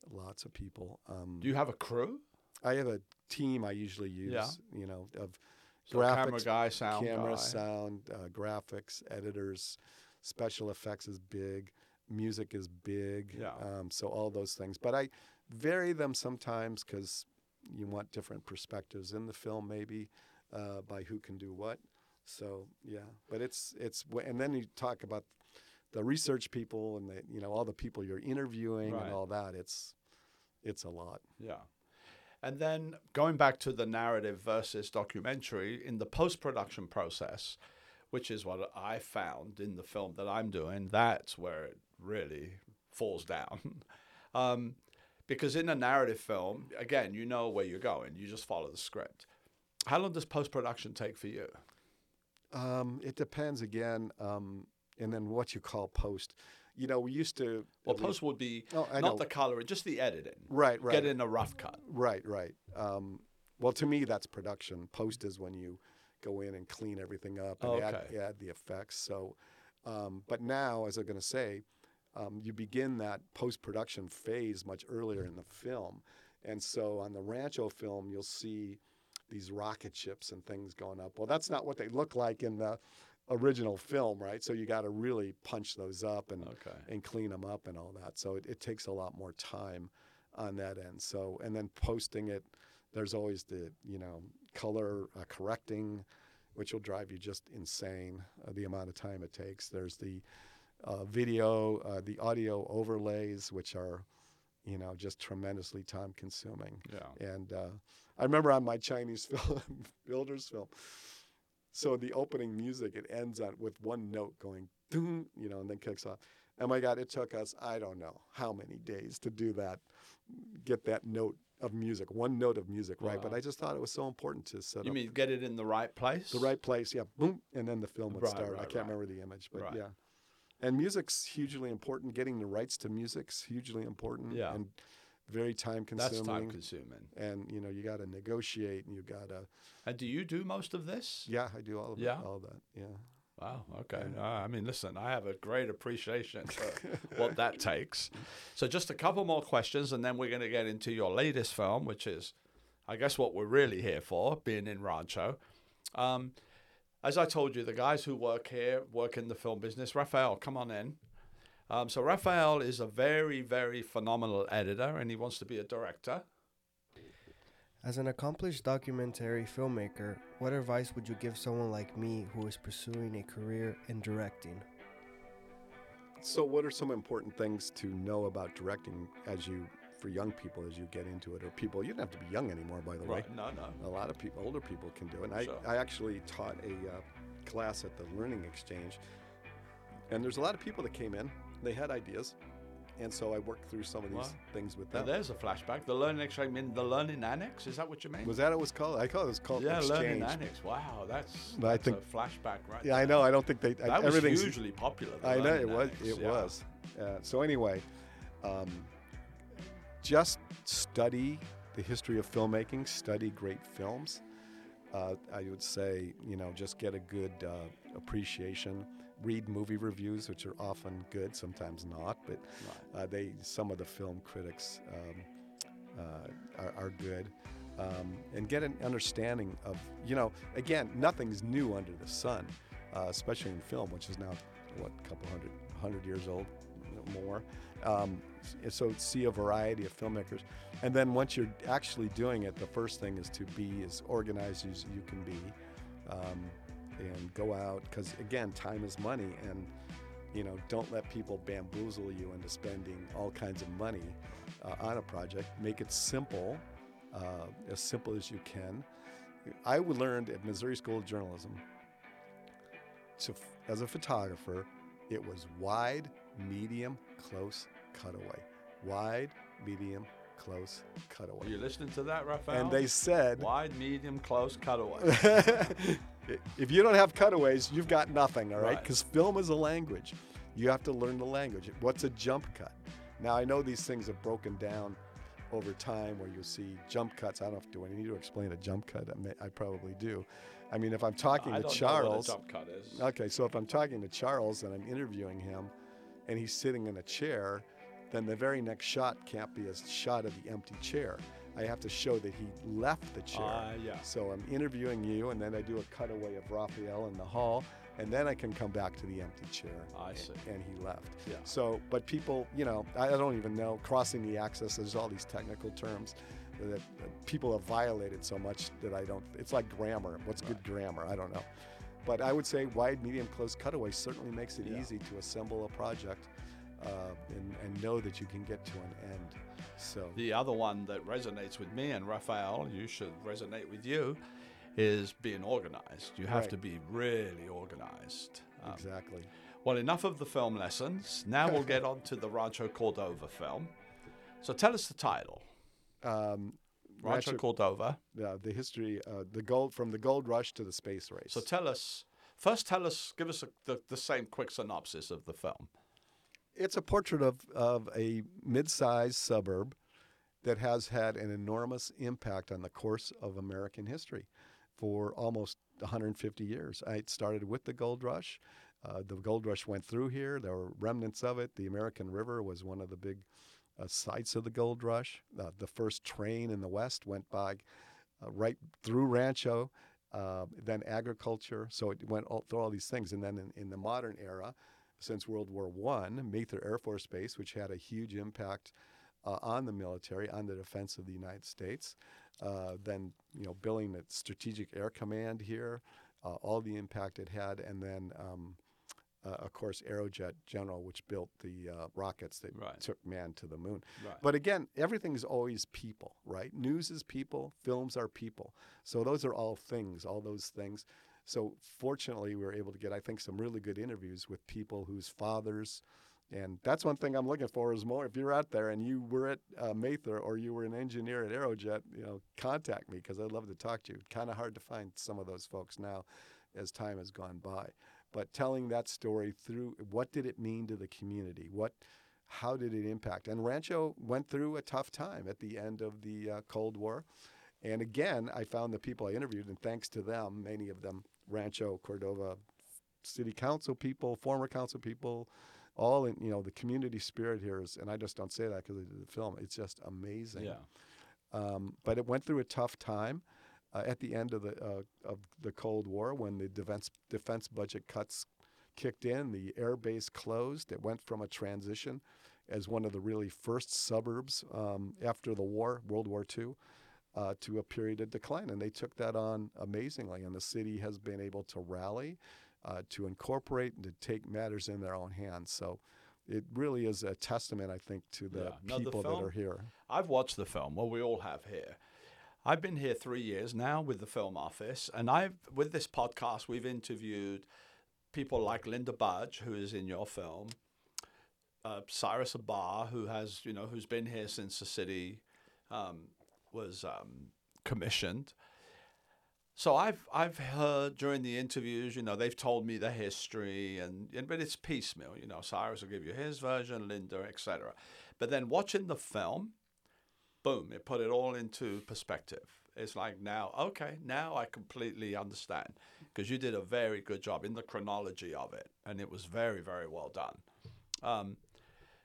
lots of people. Um, Do you have a crew? I have a team I usually use. Yeah. You know, of So camera Graphics, guy, sound camera, guy. sound, uh, graphics, editors, special effects is big, music is big. Yeah. Um, so all those things, but I vary them sometimes because you want different perspectives in the film, maybe uh, by who can do what. So yeah, but it's it's and then you talk about the research people and the you know all the people you're interviewing Right. and all that. It's it's a lot. Yeah. And then going back to the narrative versus documentary in the post production process, which is what I found in the film that I'm doing, that's where it really falls down. (laughs) um, because in a narrative film, again, you know where you're going, you just follow the script. How long does post production take for you? Um, it depends again, um, and then what you call post. You know, we used to. Well, least- post would be Oh, not know. the coloring, just the editing. Right, right. Get in a rough cut. Right, right. Um, well, to me, that's production. Post is when you go in and clean everything up and add, Okay. add the effects. So, um, but now, as I'm going to say, um, you begin that post production phase much earlier in the film. And so on the Rancho film, you'll see these rocket ships and things going up. Well, that's not what they look like in the original film, right? So you got to really punch those up and Okay. and clean them up and all that. So it, it takes a lot more time on that end. So and then posting it, there's always the you know color uh, correcting, which will drive you just insane. Uh, the amount of time it takes. There's the video, uh, the audio overlays, which are you know just tremendously time consuming. Yeah. And uh, I remember on my Chinese (laughs) film, builders film. So the opening music it ends on with one note going, you know, and then kicks off. And my God, it took us I don't know how many days to do that, get that note of music, one note of music right. But I just thought it was so important to set You up mean get it in the right place? the right place. Yeah, boom, and then the film would Right, start. I can't right. remember the image, but Right. yeah. And music's hugely important. Getting the rights to music's hugely important. Yeah. And very time consuming. That's time consuming. and you know you got to negotiate and you got to And do you do most of this? yeah i do all of Yeah? it, all that yeah Wow. Okay. Uh, I mean, listen, I have a great appreciation for (laughs) what that takes. So, just a couple more questions, and then we're going to get into your latest film, which is, I guess, what we're really here for, being in Rancho. Um, as I told you, the guys who work here work in the film business. Raphael, come on in. Um, so, Raphael is a very, very phenomenal editor, and he wants to be a director. As an accomplished documentary filmmaker, what advice would you give someone like me who is pursuing a career in directing? so what are some important things to know about directing as you for young people as you get into it or people you don't have to be young anymore by the way Right? No, no. a lot of people older people can do it and i, Sure. I actually taught a uh, class at the learning exchange and there's a lot of people that came in they had ideas and so i worked through some of these Wow. things with Now, them there's a flashback. The learning exchange, I mean, the learning annex. Is that what you mean? was that what it was called i call it was called yeah, learning annex. Wow, that's, But I think- a flashback, right? yeah i know i don't think they I, That was everything's hugely popular. I know it was. It yeah. was. Uh, so anyway, um, just study the history of filmmaking. Study great films. Uh, I would say, you know, just get a good uh, appreciation. Read movie reviews, which are often good, sometimes not, but uh, they some of the film critics um, uh, are, are good. Um, and get an understanding of, you know, again, nothing's new under the sun, uh, especially in film, which is now what a couple hundred hundred years old, more. Um, so see a variety of filmmakers, and then once you're actually doing it, the first thing is to be as organized as you can be, um, and go out because again, time is money, and you know, don't let people bamboozle you into spending all kinds of money uh, on a project. Make it simple, uh, as simple as you can. I learned at Missouri School of Journalism to, as a photographer, it was wide, medium, close, cutaway. Wide, medium, close, cutaway. you listening to that, Raphael? And they said, wide, medium, close, cutaway. (laughs) if you don't have cutaways, you've got nothing, all right? Right. Because film is a language. You have to learn the language. What's a jump cut? Now, I know these things have broken down over time where you'll see jump cuts. I don't know if do I need to explain a jump cut. I, may, I probably do. I mean, if I'm talking I to Charles, know what a jump cut is. okay, so if I'm talking to Charles and I'm interviewing him and he's sitting in a chair, then the very next shot can't be a shot of the empty chair. I have to show that he left the chair. Ah, yeah. So I'm interviewing you, and then I do a cutaway of Raphael in the hall, and then I can come back to the empty chair. I and- see. And he left. Yeah. So, but people, you know, I, I don't even know crossing the axis. There's all these technical terms that, that people have violated so much that I don't. It's like grammar. What's good grammar? I don't know. But I would say wide, medium, close cutaway certainly makes it Yeah. easy to assemble a project uh, and, and know that you can get to an end. So The other one that resonates with me and Raphael, you should resonate with you, is being organized. You have Right. to be really organized. Um, exactly. Well, enough of the film lessons. Now we'll get (laughs) on to the Rancho Cordova film. So tell us the title. Um, Rancho, Rancho- Cordova. uh, the history, uh, the gold from the gold rush to the space race. So tell us, first tell us, give us a, the, the same quick synopsis of the film. it's a portrait of, of a mid-sized suburb that has had an enormous impact on the course of American history for almost 150 years. I it started with the gold rush. Uh, the gold rush went through here. There were remnants of it. The American River was one of the big uh, sites of the gold rush. Uh, the first train in the West went by uh, right through Rancho, uh, then agriculture. So it went all, through all these things. And then in, in the modern era, since World War One, Mather Air Force Base, which had a huge impact uh, on the military, on the defense of the United States. Uh, then, you know, building the Strategic Air Command here, all the impact it had, and then, um, uh, of course, Aerojet General, which built the uh, rockets that Right. took man to the moon. Right. But again, everything is always people, right? News is people, films are people. So those are all things, all those things. So fortunately, we were able to get, I think, some really good interviews with people whose fathers, and that's one thing I'm looking for is more. If you're out there and you were at uh, Mather or you were an engineer at Aerojet, you know, contact me because I'd love to talk to you. Kind of hard to find some of those folks now, as time has gone by. But telling that story through what did it mean to the community? What how did it impact? And Rancho went through a tough time at the end of the uh, Cold War. And again, I found the people I interviewed, and thanks to them, many of them, Rancho Cordova city council people, former council people, all in, you know, the community spirit here is, and I just don't say that because of the film, it's just amazing. Yeah. Um, but it went through a tough time uh, at the end of the uh, of the Cold War when the defense defense budget cuts kicked in. The air base closed. It went from a transition as one of the really first suburbs um, after the war, World War II, uh, to a period of decline, and they took that on amazingly. And the city has been able to rally, uh, to incorporate, and to take matters in their own hands. So. It really is a testament, I think, to the Yeah. No, the people that are here. I've watched the film. Well, we all have here. I've been here three years now with the film office, and I've with this podcast we've interviewed people like Linda Budge, who is in your film, uh, Cyrus Abhar, who has you know who's been here since the city um, was um, commissioned. So I've I've heard during the interviews, you know, they've told me the history, and, and but it's piecemeal. You know, Cyrus will give you his version, Linda, etc. But then watching the film, boom, it put it all into perspective. It's like now, okay, now I completely understand because you did a very good job in the chronology of it, and it was very, very well done. Um,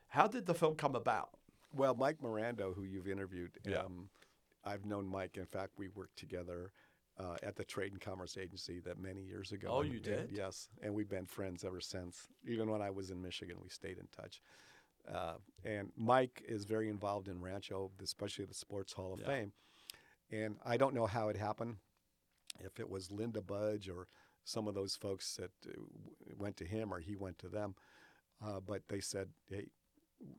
how did the film come about? Well, Mike Mirando, who you've interviewed, Yeah. um, I've known Mike. In fact, we worked together uh, at the Trade and Commerce Agency that many years ago. Oh, you and did? yes, and we've been friends ever since. Even when I was in Michigan, we stayed in touch. Uh, and Mike is very involved in Rancho, especially the Sports Hall of Yeah. Fame. And I don't know how it happened, if it was Linda Budge or some of those folks that uh, went to him or he went to them. Uh, but they said, hey,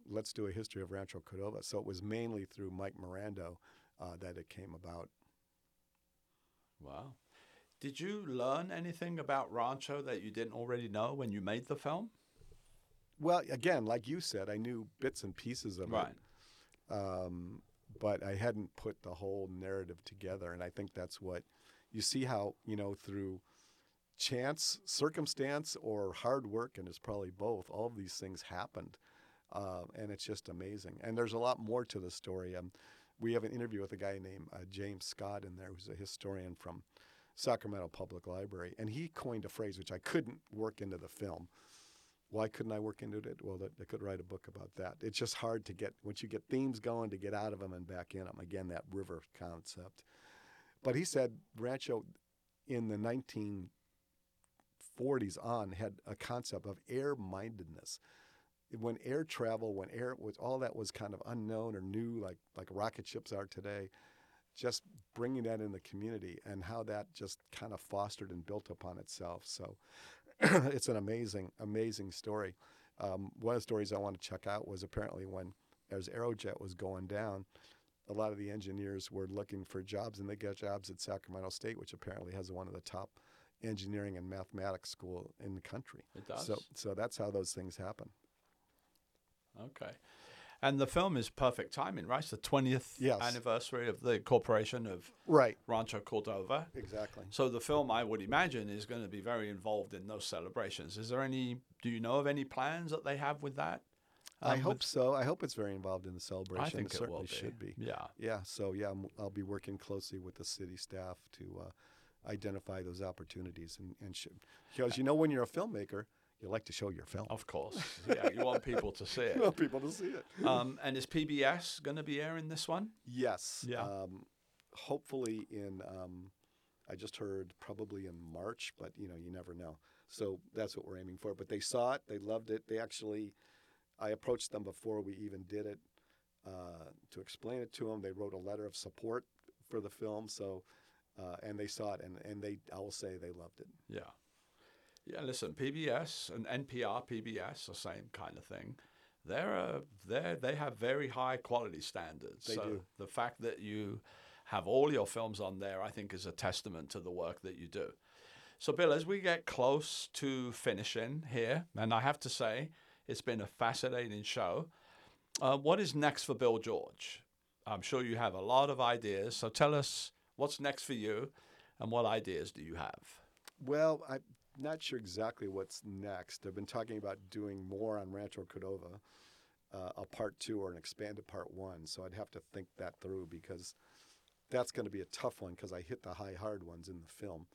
let's do a history of Rancho Cordova. So it was mainly through Mike Mirando uh, that it came about. Wow. Did you learn anything about Rancho that you didn't already know when you made the film? Well, again, like you said, I knew bits and pieces of Right. it. Um, but I hadn't put the whole narrative together. And I think that's what you see how, you know, through chance, circumstance, or hard work, and it's probably both, all of these things happened. Uh, and it's just amazing. And there's a lot more to the story. Um, we have an interview with a guy named uh, James Scott in there, who's a historian from Sacramento Public Library. And he coined a phrase which I couldn't work into the film. Why couldn't I work into it? Well, I could write a book about that. It's just hard to get, once you get themes going, to get out of them and back in them. Again, that river concept. But he said Rancho in the 1940s on had a concept of air mindedness. When air travel, when air was all that was kind of unknown or new, like like rocket ships are today, just bringing that in the community and how that just kind of fostered and built upon itself. So (clears throat) it's an amazing, amazing story. Um, one of the stories I want to check out was apparently when as Aerojet was going down, a lot of the engineers were looking for jobs and they got jobs at Sacramento State, which apparently has one of the top engineering and mathematics school in the country. It does. So, so that's how those things happen. Okay. And the film is perfect timing, right? It's the 20th Yes. anniversary of the corporation of Right. Rancho Cordova. Exactly. So the film, I would imagine, is going to be very involved in those celebrations. Is there any? Do you know of any plans that they have with that? I Um, hope with- so. I hope it's very involved in the celebration. I think it, certainly will be. should be. Yeah. Yeah. So yeah, I'm, I'll be working closely with the city staff to uh, identify those opportunities and, and sh- because you know when you're a filmmaker, you like to show your film. Of course. Yeah. You want people to see (laughs) it. You want people to see it. Um, and is PBS going to be airing this one? Yes. Yeah. Um, hopefully in, um, I just heard probably in March, but you know, you never know. So that's what we're aiming for. But they saw it, they loved it. They actually, I approached them before we even did it uh, to explain it to them. They wrote a letter of support for the film. So, uh, and they saw it, and, and they, I will say, they loved it. Yeah. Yeah, listen, PBS and NPR, PBS, the same kind of thing. They're uh, they they have very high quality standards. They so do. the fact that you have all your films on there, I think, is a testament to the work that you do. So, Bill, as we get close to finishing here, and I have to say, it's been a fascinating show. Uh, what is next for Bill George? I'm sure you have a lot of ideas. So, tell us what's next for you, and what ideas do you have? Well, I'm not sure exactly what's next. I've been talking about doing more on Rancho Cordova, uh, a part two or an expanded part one. So I'd have to think that through because that's going to be a tough one because I hit the high hard ones in the film.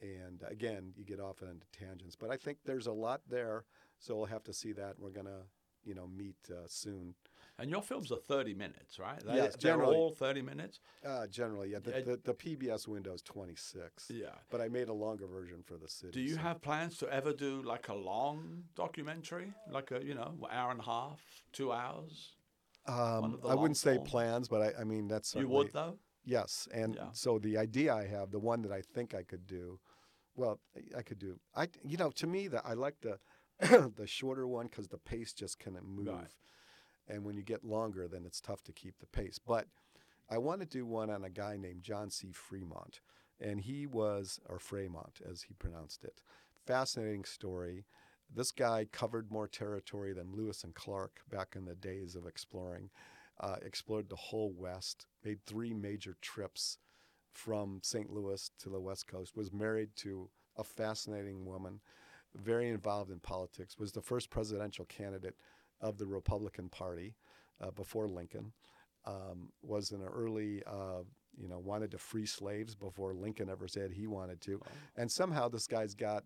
And again, you get off into tangents. But I think there's a lot there. So we'll have to see that. We're going to, you know, meet uh, soon. And your films are 30 minutes, right? They, Yes, they're generally. all 30 minutes? Uh, generally, yeah. The, the, the PBS window is 26. Yeah. But I made a longer version for the city. Do you so- have plans to ever do like a long documentary? Like a, you know, hour and a half, two hours? Um, I wouldn't say long form? plans, but I, I mean that's You would, though? Yes, and Yeah. so the idea I have, the one that I think I could do, well, I could do. I you know to me that I like the (coughs) the shorter one because the pace just kind of move, Right. And when you get longer, then it's tough to keep the pace. But I want to do one on a guy named John C. Fremont, and he was or Fremont as he pronounced it. Fascinating story. This guy covered more territory than Lewis and Clark back in the days of exploring uh, explored the whole West, made three major trips from St. Louis to the West Coast, was married to a fascinating woman, very involved in politics, was the first presidential candidate of the Republican Party uh, before Lincoln, um, was an early, uh, you know, wanted to free slaves before Lincoln ever said he wanted to. And somehow this guy's got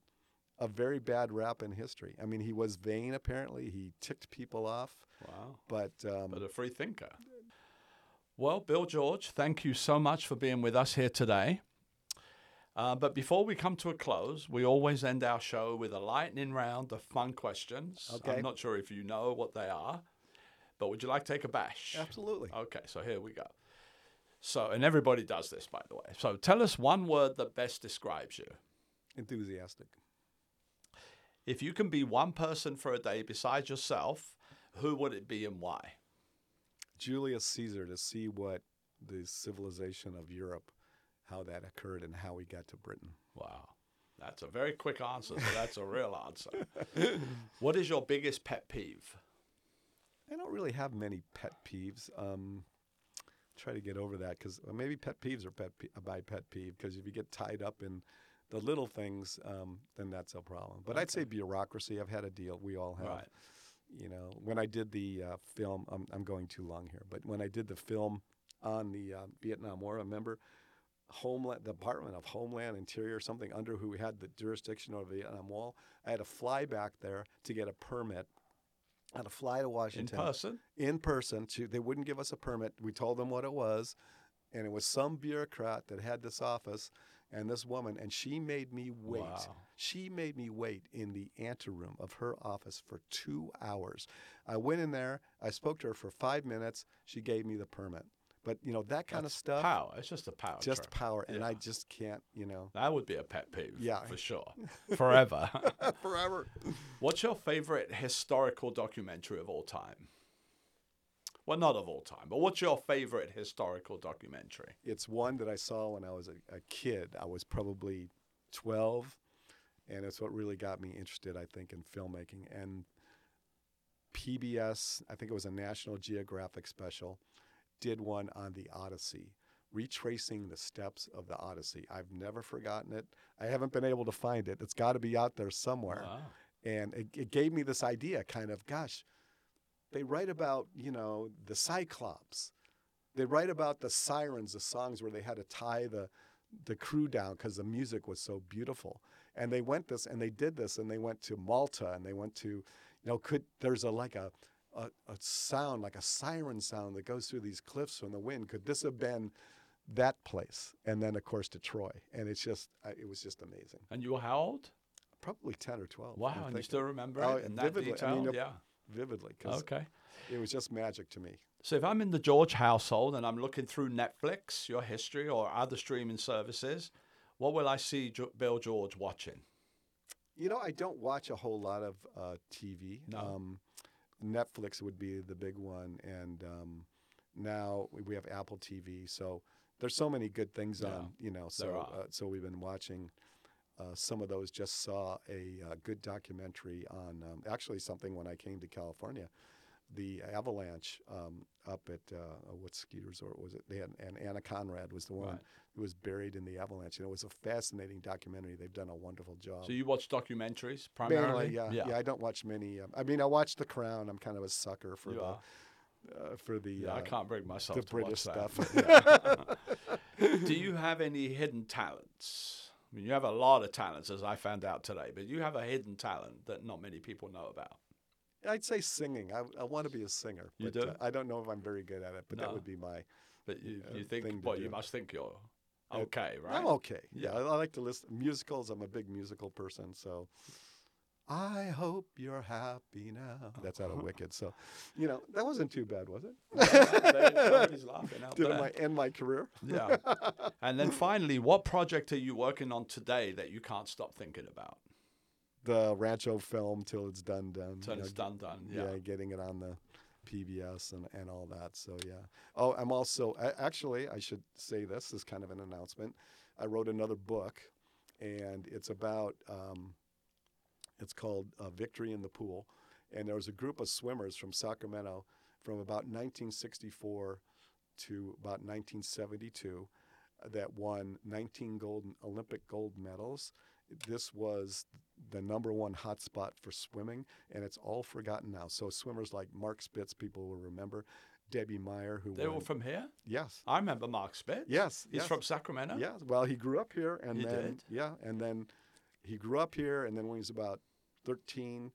a very bad rap in history. I mean, he was vain, apparently. He ticked people off, Wow. but. Um, But a free thinker. Well, Bill George, thank you so much for being with us here today. Uh, but before we come to a close, we always end our show with a lightning round of fun questions. Okay. I'm not sure if you know what they are, but would you like to take a bash? Absolutely. Okay, so here we go. So, and everybody does this, by the way. So, tell us one word that best describes you. Enthusiastic. If you can be one person for a day besides yourself, who would it be and why? Julius Caesar to see what the civilization of Europe, how that occurred and how we got to Britain. Wow. That's a very quick answer, so that's a real answer. (laughs) What is your biggest pet peeve? I don't really have many pet peeves. Um, try to get over that because maybe pet peeves are pet pe- my pet peeve because if you get tied up in the little things, um, then that's a problem. But I'd say bureaucracy. I've had a deal. We all have. Right. You know, when I did the uh, film, I'm, I'm going too long here, but when I did the film on the uh, Vietnam War, I remember Homeland, Department of Homeland Interior, something under who had the jurisdiction over the Vietnam Wall. I had to fly back there to get a permit. I had to fly to Washington In person? in person. To, they wouldn't give us a permit. We told them what it was, and it was some bureaucrat that had this office and this woman, and she made me wait. Wow. She made me wait in the anteroom of her office for two hours. I went in there. I spoke to her for five minutes. She gave me the permit. But you know that kind of stuff, Power. It's just a power. just trip. power, and I just can't. You know, That would be a pet peeve. Yeah. For sure. (laughs) Forever. (laughs) forever. What's your favorite historical documentary of all time? Well, not of all time, but what's your favorite historical documentary? It's one that I saw when I was a, a kid. I was probably 12, and it's what really got me interested, I think, in filmmaking. And PBS, I think it was a National Geographic special, did one on the Odyssey, retracing the steps of the Odyssey. I've never forgotten it. I haven't been able to find it. It's got to be out there somewhere. Wow. And it, it gave me this idea kind of, gosh, they write about, you know, the Cyclops. They write about the sirens, the songs where they had to tie the, the crew down because the music was so beautiful. And they went this and they did this and they went to Malta and they went to, you know, could there's a like a, a, a sound, like a siren sound that goes through these cliffs from the wind. Could this have been that place? And then of course to Troy. And it's just, it was just amazing. And you were how old? Probably 10 or 12. Wow. I'm And you still remember Oh, it in that vividly. I mean, yeah. vividly Okay. it was just magic to me. So if I'm in the George household and I'm looking through Netflix, your history, or other streaming services, what will I see Bill George watching? You know, I don't watch a whole lot of uh, TV. No. Um, Netflix would be the big one, and um, now we- have Apple TV. So there's so many good things Yeah, on. You know, so uh, so we've been watching. Uh, some of those just saw a uh, good documentary on um, actually something when I came to California, the avalanche um, up at uh, what ski resort was it? They had and Anna Conrad was the one Right. who was buried in the avalanche, and it was a fascinating documentary. They've done a wonderful job. So you watch documentaries primarily? Mainly, yeah, yeah. I don't watch many. Um, I mean, I watch The Crown. I'm kind of a sucker for You the are. uh, for the Yeah, I uh, can't bring myself the to British stuff. (laughs) Do you have any hidden talents? I mean, you have a lot of talents, as I found out today, but you have a hidden talent that not many people know about. I'd say singing. I, I want to be a singer. You but, do? Uh, I don't know if I'm very good at it, but No. that would be my. But you, Uh, think, thing to well, you must think you're Uh, okay, right? I'm okay. Yeah, Yeah. I, I like to listen musicals. I'm a big musical person, so. I hope you're happy now. That's out of Wicked. So, you know, that wasn't too bad, was it? Somebody's laughing out Did there. my end my career? Yeah. and then finally, what project are you working on today that you can't stop thinking about? The Rancho film till it's done done. Until you know, it's done, done. Yeah. yeah. getting it on the PBS and, and all that. So yeah. Oh, I'm also actually I should say this, this is kind of an announcement. I wrote another book, and it's about um, it's called uh, Victory in the Pool, and there was a group of swimmers from Sacramento from about 1964 to about 1972 that won 19 gold Olympic gold medals. This was the number one hotspot for swimming, and it's all forgotten now. So swimmers like Mark Spitz, people will remember, Debbie Meyer, who They won. were from here? yes, I remember Mark Spitz. yes, He's yes. from Sacramento? Yeah, well, he grew up here, and He then did? yeah, and then he grew up here, and then when he was about thirteen,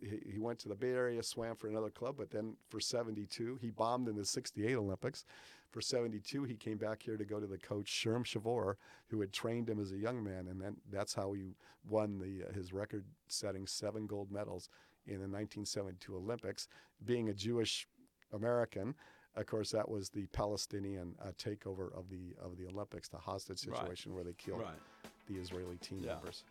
he, he went to the Bay Area, swam for another club, but then for '72, he bombed in the '68 Olympics. For '72, he came back here to go to the coach Sherm Chavoor, who had trained him as a young man, and then that's how he won the uh, his record-setting seven gold medals in the 1972 Olympics. Being a Jewish American, of course, that was the Palestinian uh, takeover of the of the Olympics, the hostage Right. situation where they killed Right. the Israeli team Yeah. members.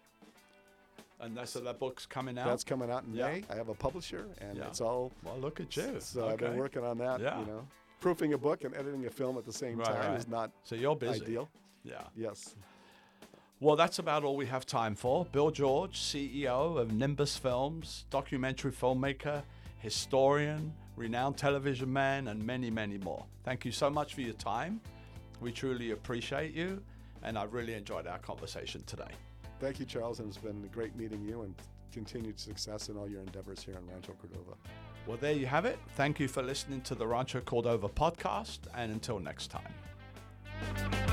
And that's so that book's coming out? That's coming out in Yeah. May. I have a publisher, and Yeah. it's all. well, look at you. So I've been working on that. Yeah. You know, proofing a book and editing a film at the same Right, time right. is not So you're busy. ideal. Yeah. Yes. Well, that's about all we have time for. Bill George, CEO of Nimbus Films, documentary filmmaker, historian, renowned television man, and many, many more. Thank you so much for your time. We truly appreciate you, and I've really enjoyed our conversation today. Thank you, Charles, and it's been great meeting you and continued success in all your endeavors here in Rancho Cordova. Well, there you have it. Thank you for listening to the Rancho Cordova podcast, and until next time.